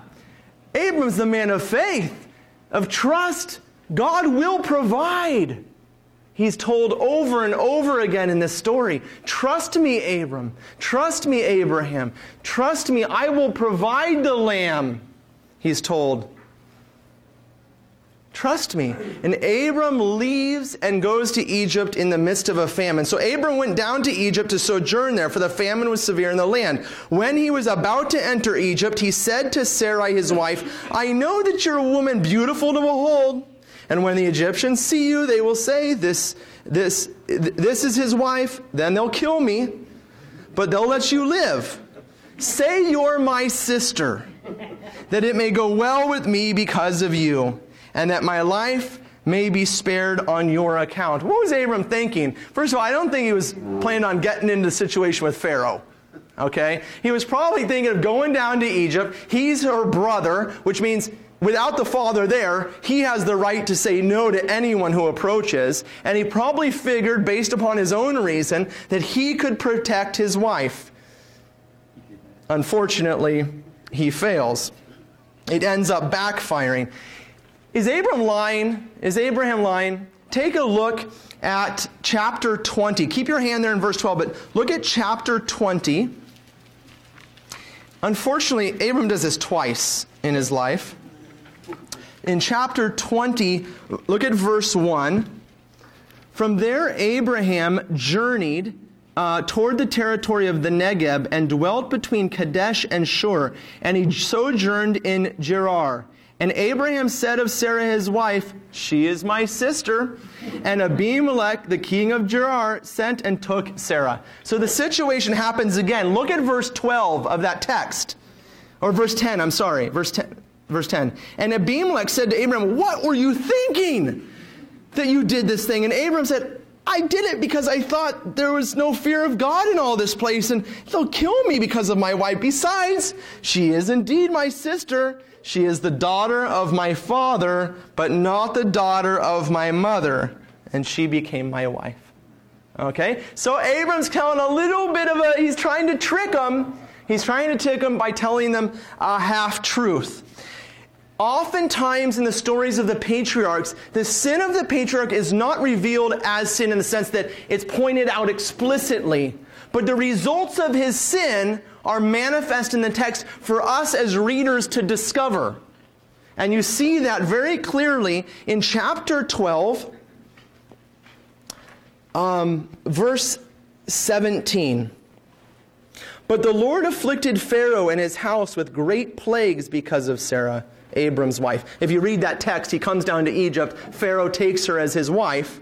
Speaker 2: Abram's the man of faith, of trust. God will provide. He's told over and over again in this story Trust me, Abram. Trust me, Abraham. Trust me, I will provide the lamb. He's told. Trust me. And Abram leaves and goes to Egypt in the midst of a famine. So Abram went down to Egypt to sojourn there, for the famine was severe in the land. When he was about to enter Egypt, he said to Sarai his wife, I know that you're a woman beautiful to behold. And when the Egyptians see you, they will say, This, this, this is his wife. Then they'll kill me, but they'll let you live. Say you're my sister. that it may go well with me because of you, and that my life may be spared on your account. What was Abram thinking? First of all, I don't think he was planning on getting into the situation with Pharaoh. Okay? He was probably thinking of going down to Egypt. He's her brother, which means without the father there, he has the right to say no to anyone who approaches. And he probably figured, based upon his own reason, that he could protect his wife. Unfortunately, he fails. It ends up backfiring. Is Abram lying? Is Abraham lying? Take a look at chapter 20. Keep your hand there in verse 12, but look at chapter 20. Unfortunately, Abram does this twice in his life in chapter 20, look at verse 1. From there, Abraham journeyed uh, toward the territory of the Negeb and dwelt between Kadesh and Shur, and he sojourned in Gerar. And Abraham said of Sarah his wife, She is my sister. And Abimelech, the king of Gerar, sent and took Sarah. So the situation happens again. Look at verse 12 of that text. Or verse 10, I'm sorry. Verse 10. Verse 10. And Abimelech said to Abraham, What were you thinking that you did this thing? And Abraham said, I did it because I thought there was no fear of God in all this place, and they'll kill me because of my wife. Besides, she is indeed my sister. She is the daughter of my father, but not the daughter of my mother. And she became my wife. Okay? So Abram's telling a little bit of a, he's trying to trick them. He's trying to trick them by telling them a half truth. Oftentimes in the stories of the patriarchs, the sin of the patriarch is not revealed as sin in the sense that it's pointed out explicitly, but the results of his sin are manifest in the text for us as readers to discover. And you see that very clearly in chapter 12, um, verse 17. But the Lord afflicted Pharaoh and his house with great plagues because of Sarah Abram's wife. If you read that text, he comes down to Egypt. Pharaoh takes her as his wife.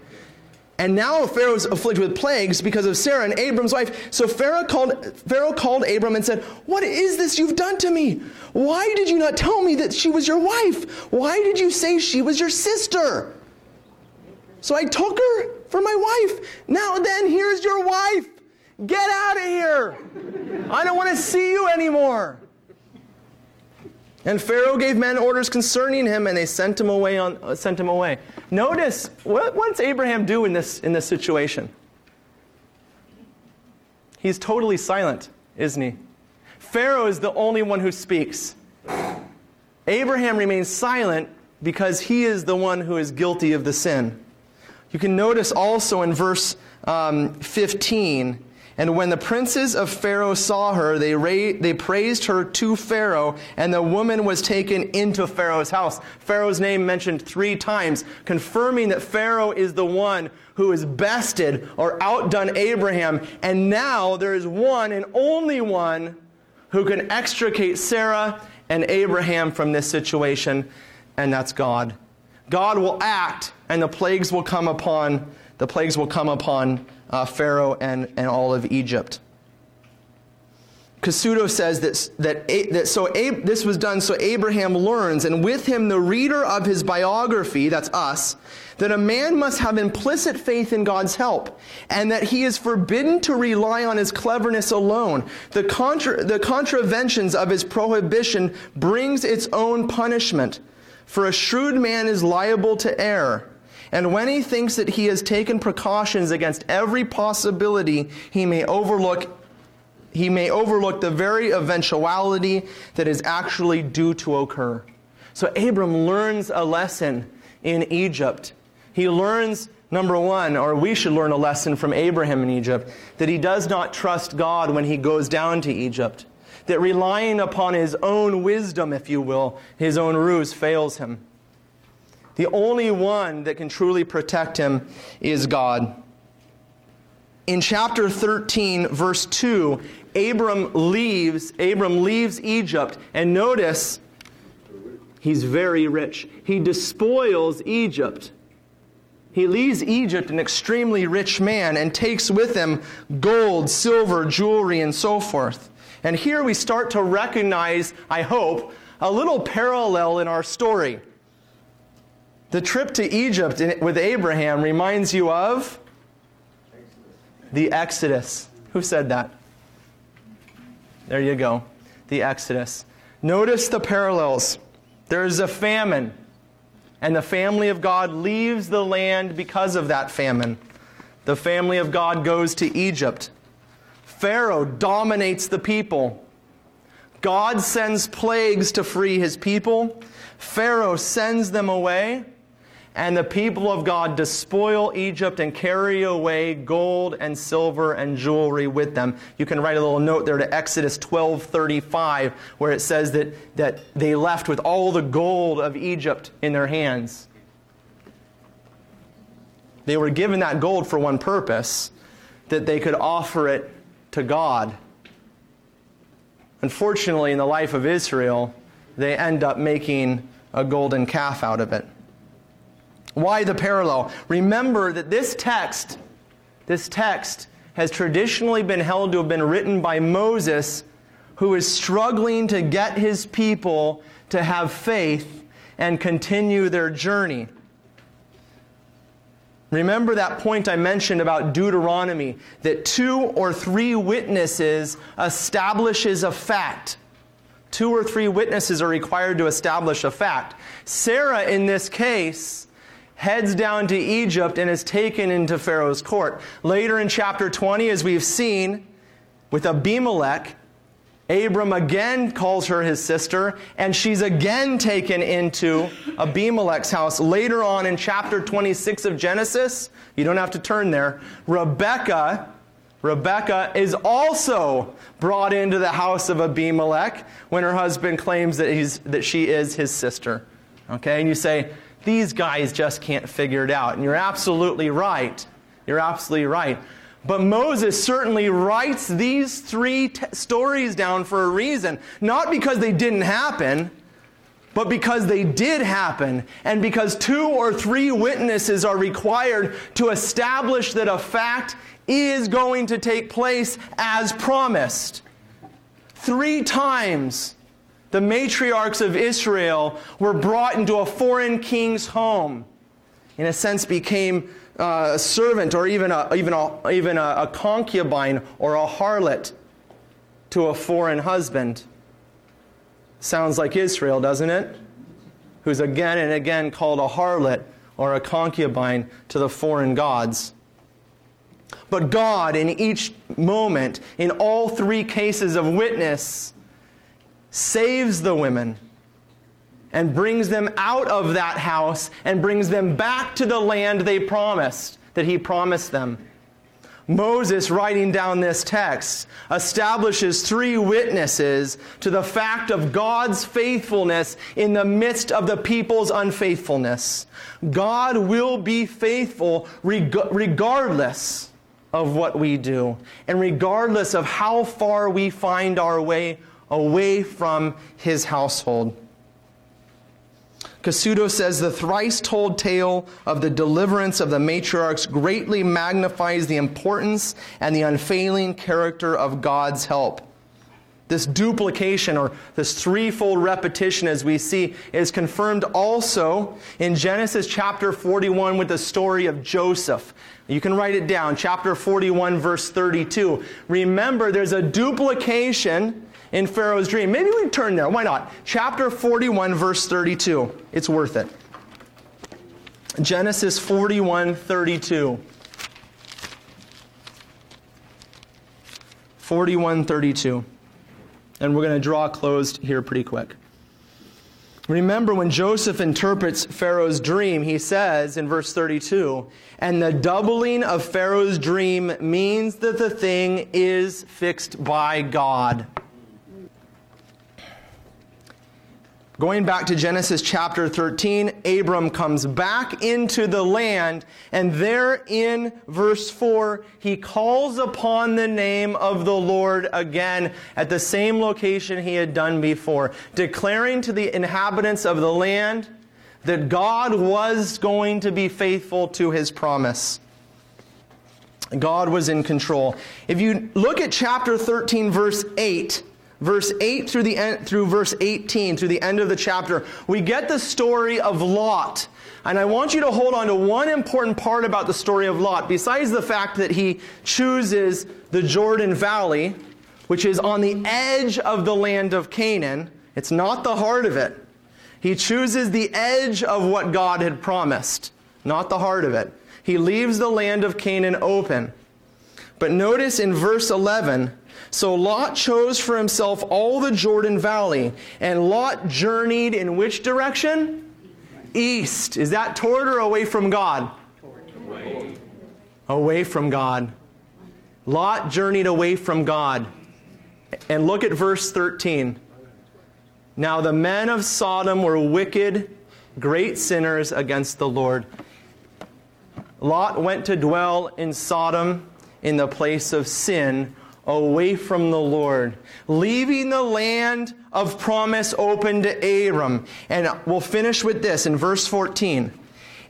Speaker 2: And now Pharaoh Pharaoh's afflicted with plagues because of Sarah and Abram's wife. So Pharaoh called, Pharaoh called Abram and said, What is this you've done to me? Why did you not tell me that she was your wife? Why did you say she was your sister? So I took her for my wife. Now then, here's your wife. Get out of here. I don't want to see you anymore. And Pharaoh gave men orders concerning him, and they sent him away. On, uh, sent him away. Notice what, does Abraham do in this in this situation? He's totally silent, isn't he? Pharaoh is the only one who speaks. Abraham remains silent because he is the one who is guilty of the sin. You can notice also in verse um, 15 and when the princes of Pharaoh saw her, they, ra- they praised her to Pharaoh, and the woman was taken into Pharaoh's house. Pharaoh's name mentioned three times, confirming that Pharaoh is the one who has bested or outdone Abraham. And now there is one and only one who can extricate Sarah and Abraham from this situation, and that's God. God will act, and the plagues will come upon the plagues will come upon uh, Pharaoh and, and all of Egypt. Cassuto says that, that, that so Ab, this was done so Abraham learns, and with him the reader of his biography, that's us, that a man must have implicit faith in God's help, and that he is forbidden to rely on his cleverness alone. The, contra, the contraventions of his prohibition brings its own punishment, for a shrewd man is liable to err. And when he thinks that he has taken precautions against every possibility, he may overlook he may overlook the very eventuality that is actually due to occur. So Abram learns a lesson in Egypt. He learns, number one, or we should learn a lesson from Abraham in Egypt, that he does not trust God when he goes down to Egypt. That relying upon his own wisdom, if you will, his own ruse fails him. The only one that can truly protect him is God. In chapter 13, verse 2, Abram leaves, Abram leaves Egypt, and notice he's very rich. He despoils Egypt. He leaves Egypt an extremely rich man and takes with him gold, silver, jewelry, and so forth. And here we start to recognize, I hope, a little parallel in our story. The trip to Egypt with Abraham reminds you of the Exodus. Who said that? There you go. The Exodus. Notice the parallels. There's a famine, and the family of God leaves the land because of that famine. The family of God goes to Egypt. Pharaoh dominates the people. God sends plagues to free his people. Pharaoh sends them away and the people of God despoil Egypt and carry away gold and silver and jewelry with them. You can write a little note there to Exodus 12:35 where it says that, that they left with all the gold of Egypt in their hands. They were given that gold for one purpose, that they could offer it to God. Unfortunately, in the life of Israel, they end up making a golden calf out of it. Why the parallel? Remember that this text, this text has traditionally been held to have been written by Moses, who is struggling to get his people to have faith and continue their journey. Remember that point I mentioned about Deuteronomy that two or three witnesses establishes a fact. Two or three witnesses are required to establish a fact. Sarah, in this case, heads down to Egypt and is taken into Pharaoh's court. Later in chapter 20, as we've seen with Abimelech, Abram again calls her his sister, and she's again taken into Abimelech's house. Later on in chapter 26 of Genesis, you don't have to turn there, Rebecca, Rebecca is also brought into the house of Abimelech when her husband claims that, he's, that she is his sister. Okay, and you say, these guys just can't figure it out. And you're absolutely right. You're absolutely right. But Moses certainly writes these three t- stories down for a reason. Not because they didn't happen, but because they did happen. And because two or three witnesses are required to establish that a fact is going to take place as promised. Three times the matriarchs of Israel were brought into a foreign king's home. In a sense, became uh, a servant or even, a, even, a, even a, a concubine or a harlot to a foreign husband. Sounds like Israel, doesn't it? Who's again and again called a harlot or a concubine to the foreign gods. But God, in each moment, in all three cases of witness, saves the women and brings them out of that house and brings them back to the land they promised, that he promised them. Moses, writing down this text, establishes three witnesses to the fact of God's faithfulness in the midst of the people's unfaithfulness. God will be faithful regardless of what we do and regardless of how far we find our way away from his household. Cassuto says the thrice told tale of the deliverance of the matriarchs greatly magnifies the importance and the unfailing character of God's help. This duplication or this threefold repetition, as we see, is confirmed also in Genesis chapter 41 with the story of Joseph. You can write it down, chapter 41, verse 32. Remember, there's a duplication in Pharaoh's dream. Maybe we turn there. Why not? Chapter 41, verse 32. It's worth it. Genesis 41, 32. 41, 32. And we're going to draw closed here pretty quick. Remember when Joseph interprets Pharaoh's dream, he says in verse 32, and the doubling of Pharaoh's dream means that the thing is fixed by God. Going back to Genesis chapter 13, Abram comes back into the land, and there in verse 4, he calls upon the name of the Lord again at the same location he had done before, declaring to the inhabitants of the land that God was going to be faithful to his promise. God was in control. If you look at chapter 13, verse 8, verse 8 through the end, through verse 18 through the end of the chapter we get the story of lot. And i want you to hold on to one important part about the story of lot besides the fact that he chooses the jordan valley which is on the edge of the land of canaan. It's not the heart of it. He chooses the edge of what god had promised. Not the heart of it. He leaves the land of canaan open. But notice in verse 11 so Lot chose for himself all the Jordan Valley, and Lot journeyed in which direction? East. Is that toward or away from God? Away. Away from God. Lot journeyed away from God. And look at verse 13. Now the men of Sodom were wicked, great sinners against the Lord. Lot went to dwell in Sodom in the place of sin away from the Lord, leaving the land of promise open to Abram. And we'll finish with this in verse 14.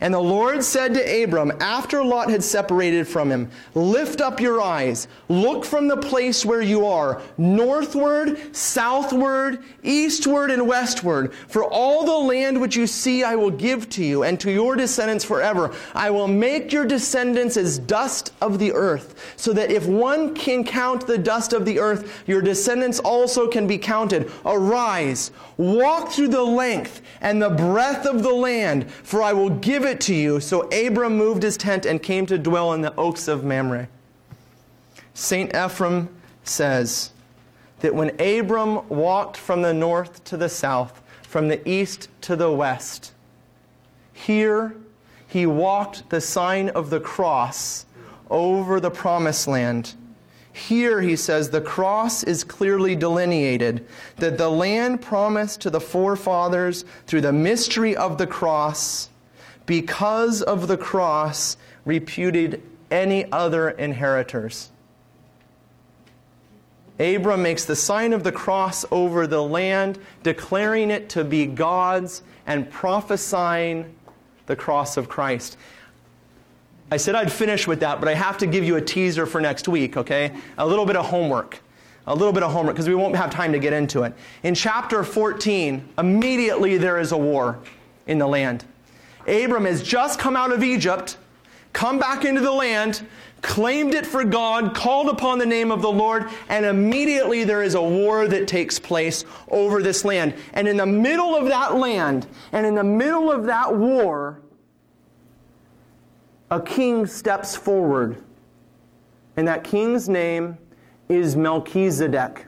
Speaker 2: And the Lord said to Abram, after Lot had separated from him, Lift up your eyes, look from the place where you are, northward, southward, eastward, and westward. For all the land which you see I will give to you, and to your descendants forever. I will make your descendants as dust of the earth, so that if one can count the dust of the earth, your descendants also can be counted. Arise, walk through the length and the breadth of the land, for I will give it to you. So Abram moved his tent and came to dwell in the oaks of Mamre. St. Ephrem says that when Abram walked from the north to the south, from the east to the west, here he walked the sign of the cross over the promised land. Here, he says, the cross is clearly delineated, that the land promised to the forefathers through the mystery of the cross, because of the cross, reputed any other inheritors. Abram makes the sign of the cross over the land, declaring it to be God's and prophesying the cross of Christ. I said I'd finish with that, but I have to give you a teaser for next week, okay? A little bit of homework. A little bit of homework because we won't have time to get into it. In chapter 14, immediately there is a war in the land. Abram has just come out of Egypt, come back into the land, claimed it for God, called upon the name of the Lord, and immediately there is a war that takes place over this land. And in the middle of that land, and in the middle of that war, a king steps forward. And that king's name is Melchizedek.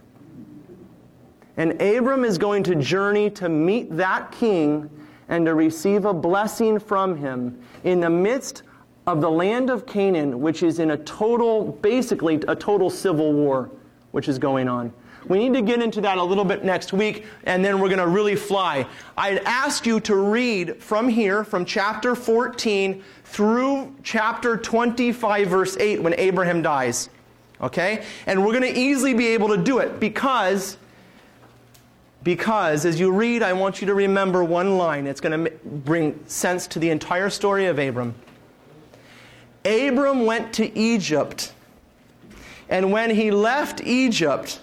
Speaker 2: And Abram is going to journey to meet that king and to receive a blessing from him in the midst of the land of Canaan, which is in a total, basically, a total civil war, which is going on. We need to get into that a little bit next week, and then we're going to really fly. I'd ask you to read from here, from chapter 14 through chapter 25, verse 8, when Abraham dies. Okay? And we're going to easily be able to do it because because as you read, I want you to remember one line. It's going to bring sense to the entire story of Abram. Abram went to Egypt, and when he left Egypt,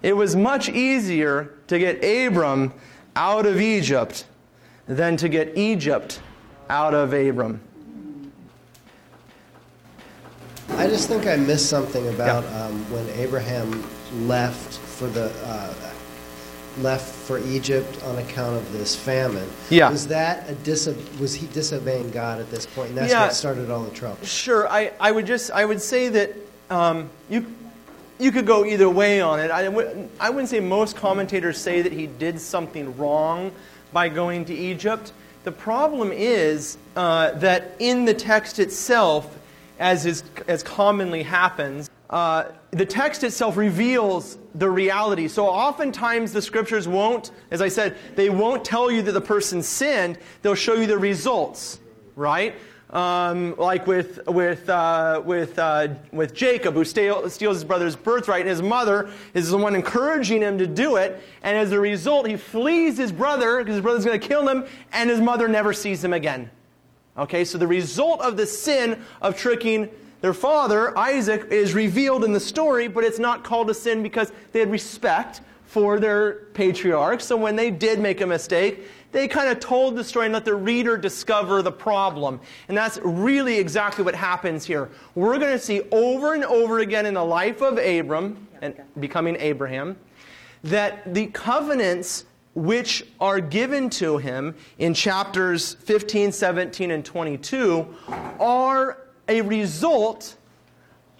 Speaker 2: it was much easier to get Abram out of Egypt than to get Egypt out of Abram.
Speaker 5: I just think I missed something about yeah. um, when Abraham left for the uh, left for Egypt on account of this famine.
Speaker 2: Yeah.
Speaker 5: Was that a dis- was he disobeying God at this point? And that's
Speaker 2: yeah.
Speaker 5: what started all the trouble.
Speaker 2: Sure. I, I would just I would say that um, you you could go either way on it. I w- I wouldn't say most commentators say that he did something wrong by going to Egypt. The problem is uh, that in the text itself, as, is, as commonly happens, uh, the text itself reveals the reality. So oftentimes the scriptures won't, as I said, they won't tell you that the person sinned. They'll show you the results, right? Um, like with with uh, with uh, with Jacob, who steals his brother's birthright, and his mother is the one encouraging him to do it. And as a result, he flees his brother because his brother's going to kill him, and his mother never sees him again. Okay, so the result of the sin of tricking their father, Isaac, is revealed in the story, but it's not called a sin because they had respect for their patriarchs. So when they did make a mistake, they kind of told the story and let the reader discover the problem. And that's really exactly what happens here. We're going to see over and over again in the life of Abram and becoming Abraham that the covenants which are given to him in chapters 15, 17, and 22 are a result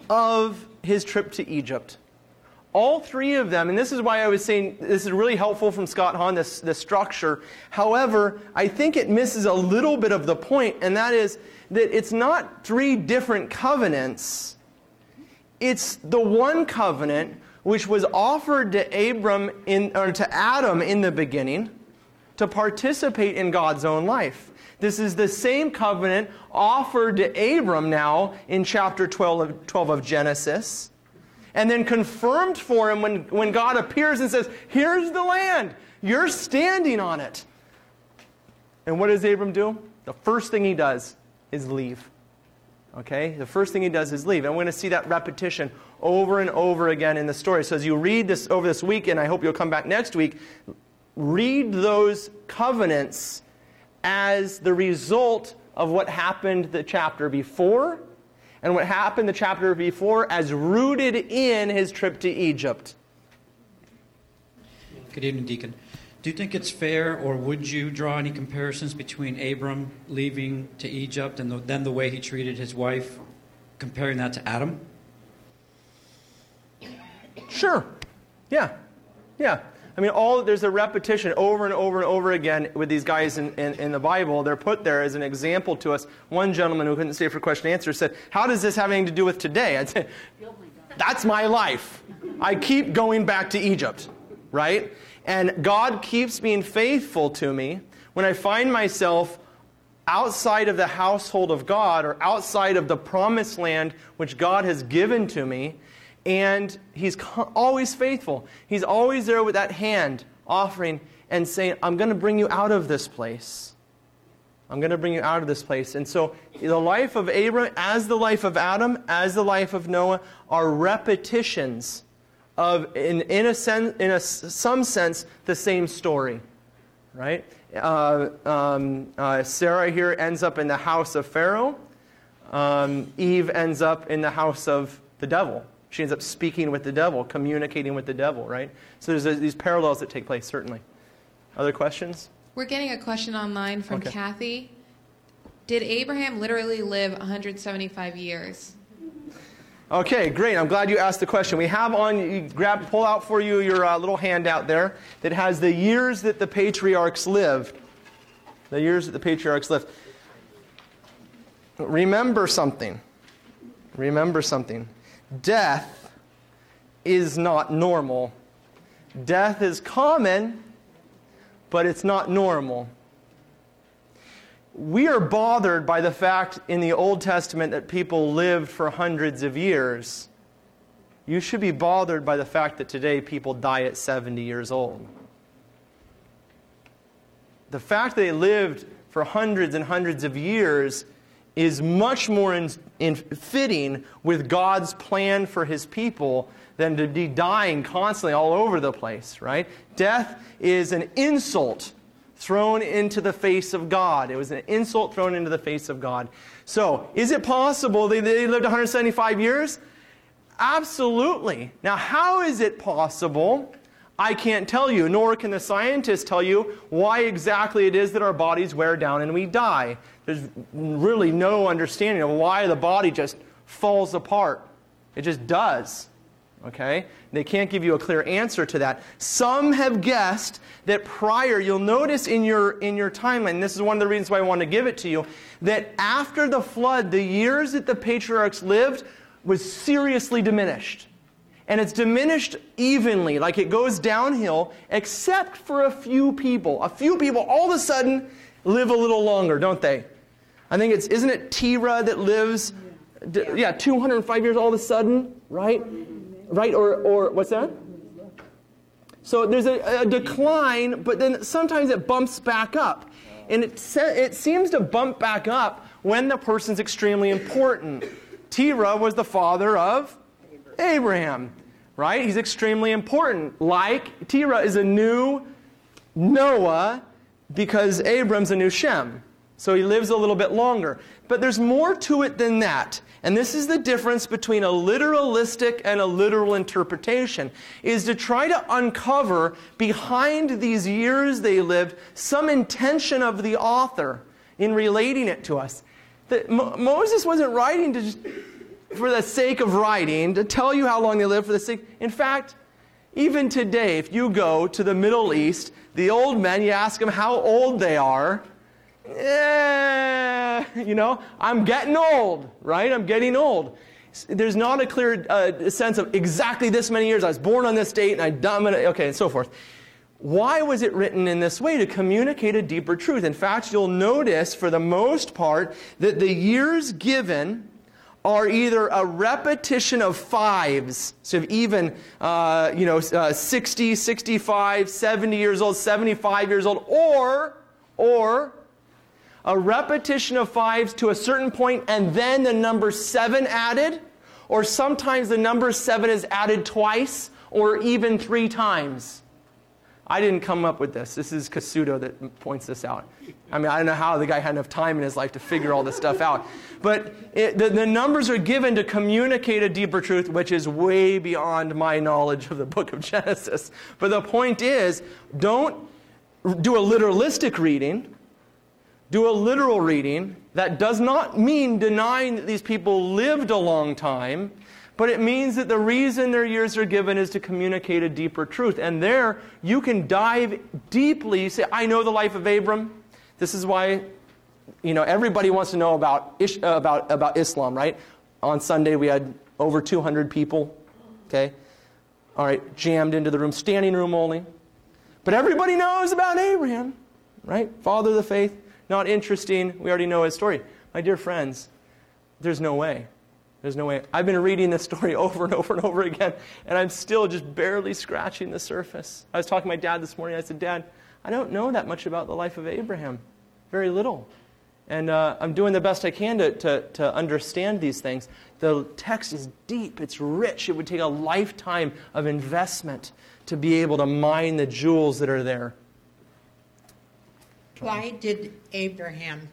Speaker 2: of his trip to Egypt. All three of them, and this is why I was saying this is really helpful from Scott Hahn, this, this structure. However, I think it misses a little bit of the point, and that is that it's not three different covenants. It's the one covenant which was offered to Abram in, or to Adam in the beginning to participate in God's own life. This is the same covenant offered to Abram now in chapter 12 of, 12 of Genesis, and then confirmed for him when, when God appears and says, Here's the land, you're standing on it. And what does Abram do? The first thing he does is leave. Okay? The first thing he does is leave. And we're going to see that repetition over and over again in the story. So as you read this over this week, and I hope you'll come back next week, read those covenants as the result of what happened the chapter before and what happened the chapter before as rooted in his trip to Egypt.
Speaker 6: Good evening, Deacon. Do you think it's fair, or would you draw any comparisons between Abram leaving to Egypt and the, then the way he treated his wife, comparing that to Adam?
Speaker 2: Sure. Yeah. Yeah. I mean, all there's a repetition over and over and over again with these guys in, in, in, the Bible. They're put there as an example to us. One gentleman who couldn't stay for question and answer said, How does this have anything to do with today? I'd say, That's my life. I keep going back to Egypt, right? And God keeps being faithful to me when I find myself outside of the household of God or outside of the promised land which God has given to me and he's always faithful. He's always there with that hand offering and saying, I'm going to bring you out of this place. I'm going to bring you out of this place. And so the life of Abram, as the life of Adam, as the life of Noah, are repetitions of, in, in, a sense, in a, some sense, the same story. Right? Uh, um, uh, Sarah here ends up in the house of Pharaoh. Um, Eve ends up in the house of the devil. She ends up speaking with the devil, communicating with the devil, right? So there's these parallels that take place, certainly. Other questions?
Speaker 7: We're getting a question online from okay. Kathy. Did Abraham literally live 175 years?
Speaker 2: Okay, great. I'm glad you asked the question. We have on, you grab, pull out for you your uh, little handout there that has the years that the patriarchs lived. The years that the patriarchs lived. Remember something. Remember something. Death is not normal. Death is common, but it's not normal. We are bothered by the fact in the Old Testament that people lived for hundreds of years. You should be bothered by the fact that today people die at 70 years old. The fact that they lived for hundreds and hundreds of years is much more in, in fitting with God's plan for his people than to be dying constantly all over the place, right? Death is an insult thrown into the face of God. It was an insult thrown into the face of God. So, is it possible they, they lived 175 years? Absolutely. Now, how is it possible? I can't tell you, nor can the scientists tell you why exactly it is that our bodies wear down and we die. There's really no understanding of why the body just falls apart. It just does. Okay? They can't give you a clear answer to that. Some have guessed that prior, you'll notice in your, in your timeline, this is one of the reasons why I want to give it to you, that after the flood, the years that the patriarchs lived was seriously diminished and it's diminished evenly, like it goes downhill, except for a few people. A few people all of a sudden live a little longer, don't they? I think it's, isn't it Terah that lives, yeah, yeah 205 years all of a sudden, right? Right? Or, or what's that? So there's a, a decline, but then sometimes it bumps back up. And it, se- it seems to bump back up when the person's extremely important Terah was the father of Abraham, right? He's extremely important. Like Terah is a new Noah because Abram's a new Shem. So he lives a little bit longer. But there's more to it than that. And this is the difference between a literalistic and a literal interpretation is to try to uncover behind these years they lived some intention of the author in relating it to us. That Mo- Moses wasn't writing to just for the sake of writing, to tell you how long they lived for the sake. In fact, even today, if you go to the Middle East, the old men, you ask them how old they are. Eh, you know, I'm getting old, right? I'm getting old. There's not a clear uh, sense of exactly this many years. I was born on this date and I died. Okay, and so forth. Why was it written in this way? To communicate a deeper truth. In fact, you'll notice for the most part that the years given are either a repetition of fives, so even, uh, you know, uh, 60, 65, 70 years old, 75 years old, or, or a repetition of fives to a certain point and then the number seven added, or sometimes the number seven is added twice or even three times. I didn't come up with this. This is Cassuto that points this out. I mean, I don't know how the guy had enough time in his life to figure all this stuff out. But it, the, the numbers are given to communicate a deeper truth, which is way beyond my knowledge of the book of Genesis. But the point is, don't do a literalistic reading. Do a literal reading. That does not mean denying that these people lived a long time but it means that the reason their years are given is to communicate a deeper truth. And there, you can dive deeply. You say, I know the life of Abram. This is why, you know, everybody wants to know about, Ish, uh, about, about Islam, right? On Sunday, we had over 200 people, okay? All right, jammed into the room, standing room only. But everybody knows about Abraham, right? Father of the faith, not interesting. We already know his story. My dear friends, there's no way. There's no way. I've been reading this story over and over and over again, and I'm still just barely scratching the surface. I was talking to my dad this morning. I said, Dad, I don't know that much about the life of Abraham. Very little. And uh, I'm doing the best I can to, to, to understand these things. The text is deep, it's rich. It would take a lifetime of investment to be able to mine the jewels that are there.
Speaker 8: Why did Abraham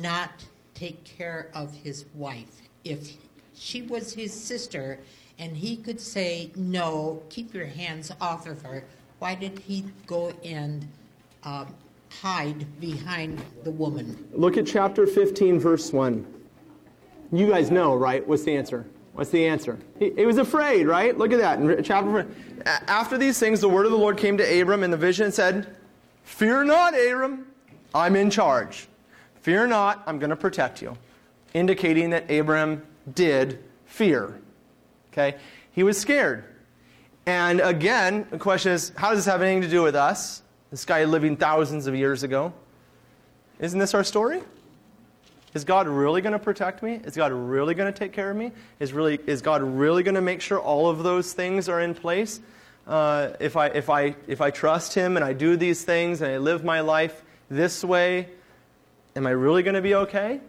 Speaker 8: not take care of his wife if she was his sister, and he could say, No, keep your hands off of her. Why did he go and um, hide behind the woman?
Speaker 2: Look at chapter 15, verse 1. You guys know, right? What's the answer? What's the answer? He, he was afraid, right? Look at that. In chapter After these things, the word of the Lord came to Abram in the vision and said, Fear not, Abram, I'm in charge. Fear not, I'm going to protect you. Indicating that Abram did fear. Okay? He was scared. And again, the question is how does this have anything to do with us? This guy living thousands of years ago. Isn't this our story? Is God really going to protect me? Is God really going to take care of me? Is, really, is God really going to make sure all of those things are in place? Uh, if, I, if, I, if I trust Him and I do these things and I live my life this way, am I really going to be okay?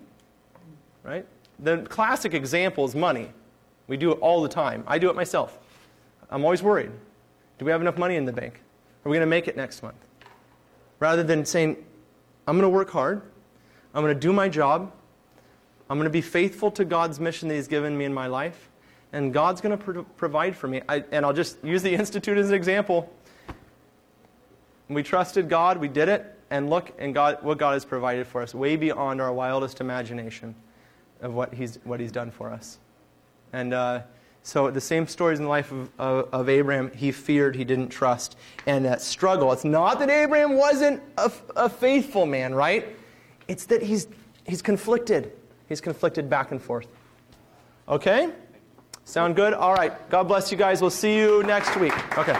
Speaker 2: Right? The classic example is money. We do it all the time. I do it myself. I'm always worried. Do we have enough money in the bank? Are we going to make it next month? Rather than saying, I'm going to work hard, I'm going to do my job, I'm going to be faithful to God's mission that He's given me in my life, and God's going to pro- provide for me. I, and I'll just use the Institute as an example. We trusted God, we did it, and look and God, what God has provided for us, way beyond our wildest imagination of what he's, what he's done for us. And uh, so the same stories in the life of, of, of, Abraham. He feared, he didn't trust, and that struggle. It's not that Abraham wasn't a, a faithful man, right? It's that he's, he's conflicted. He's conflicted back and forth. Okay? Sound good? All right. God bless you guys. We'll see you next week. Okay.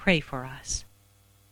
Speaker 1: pray for us.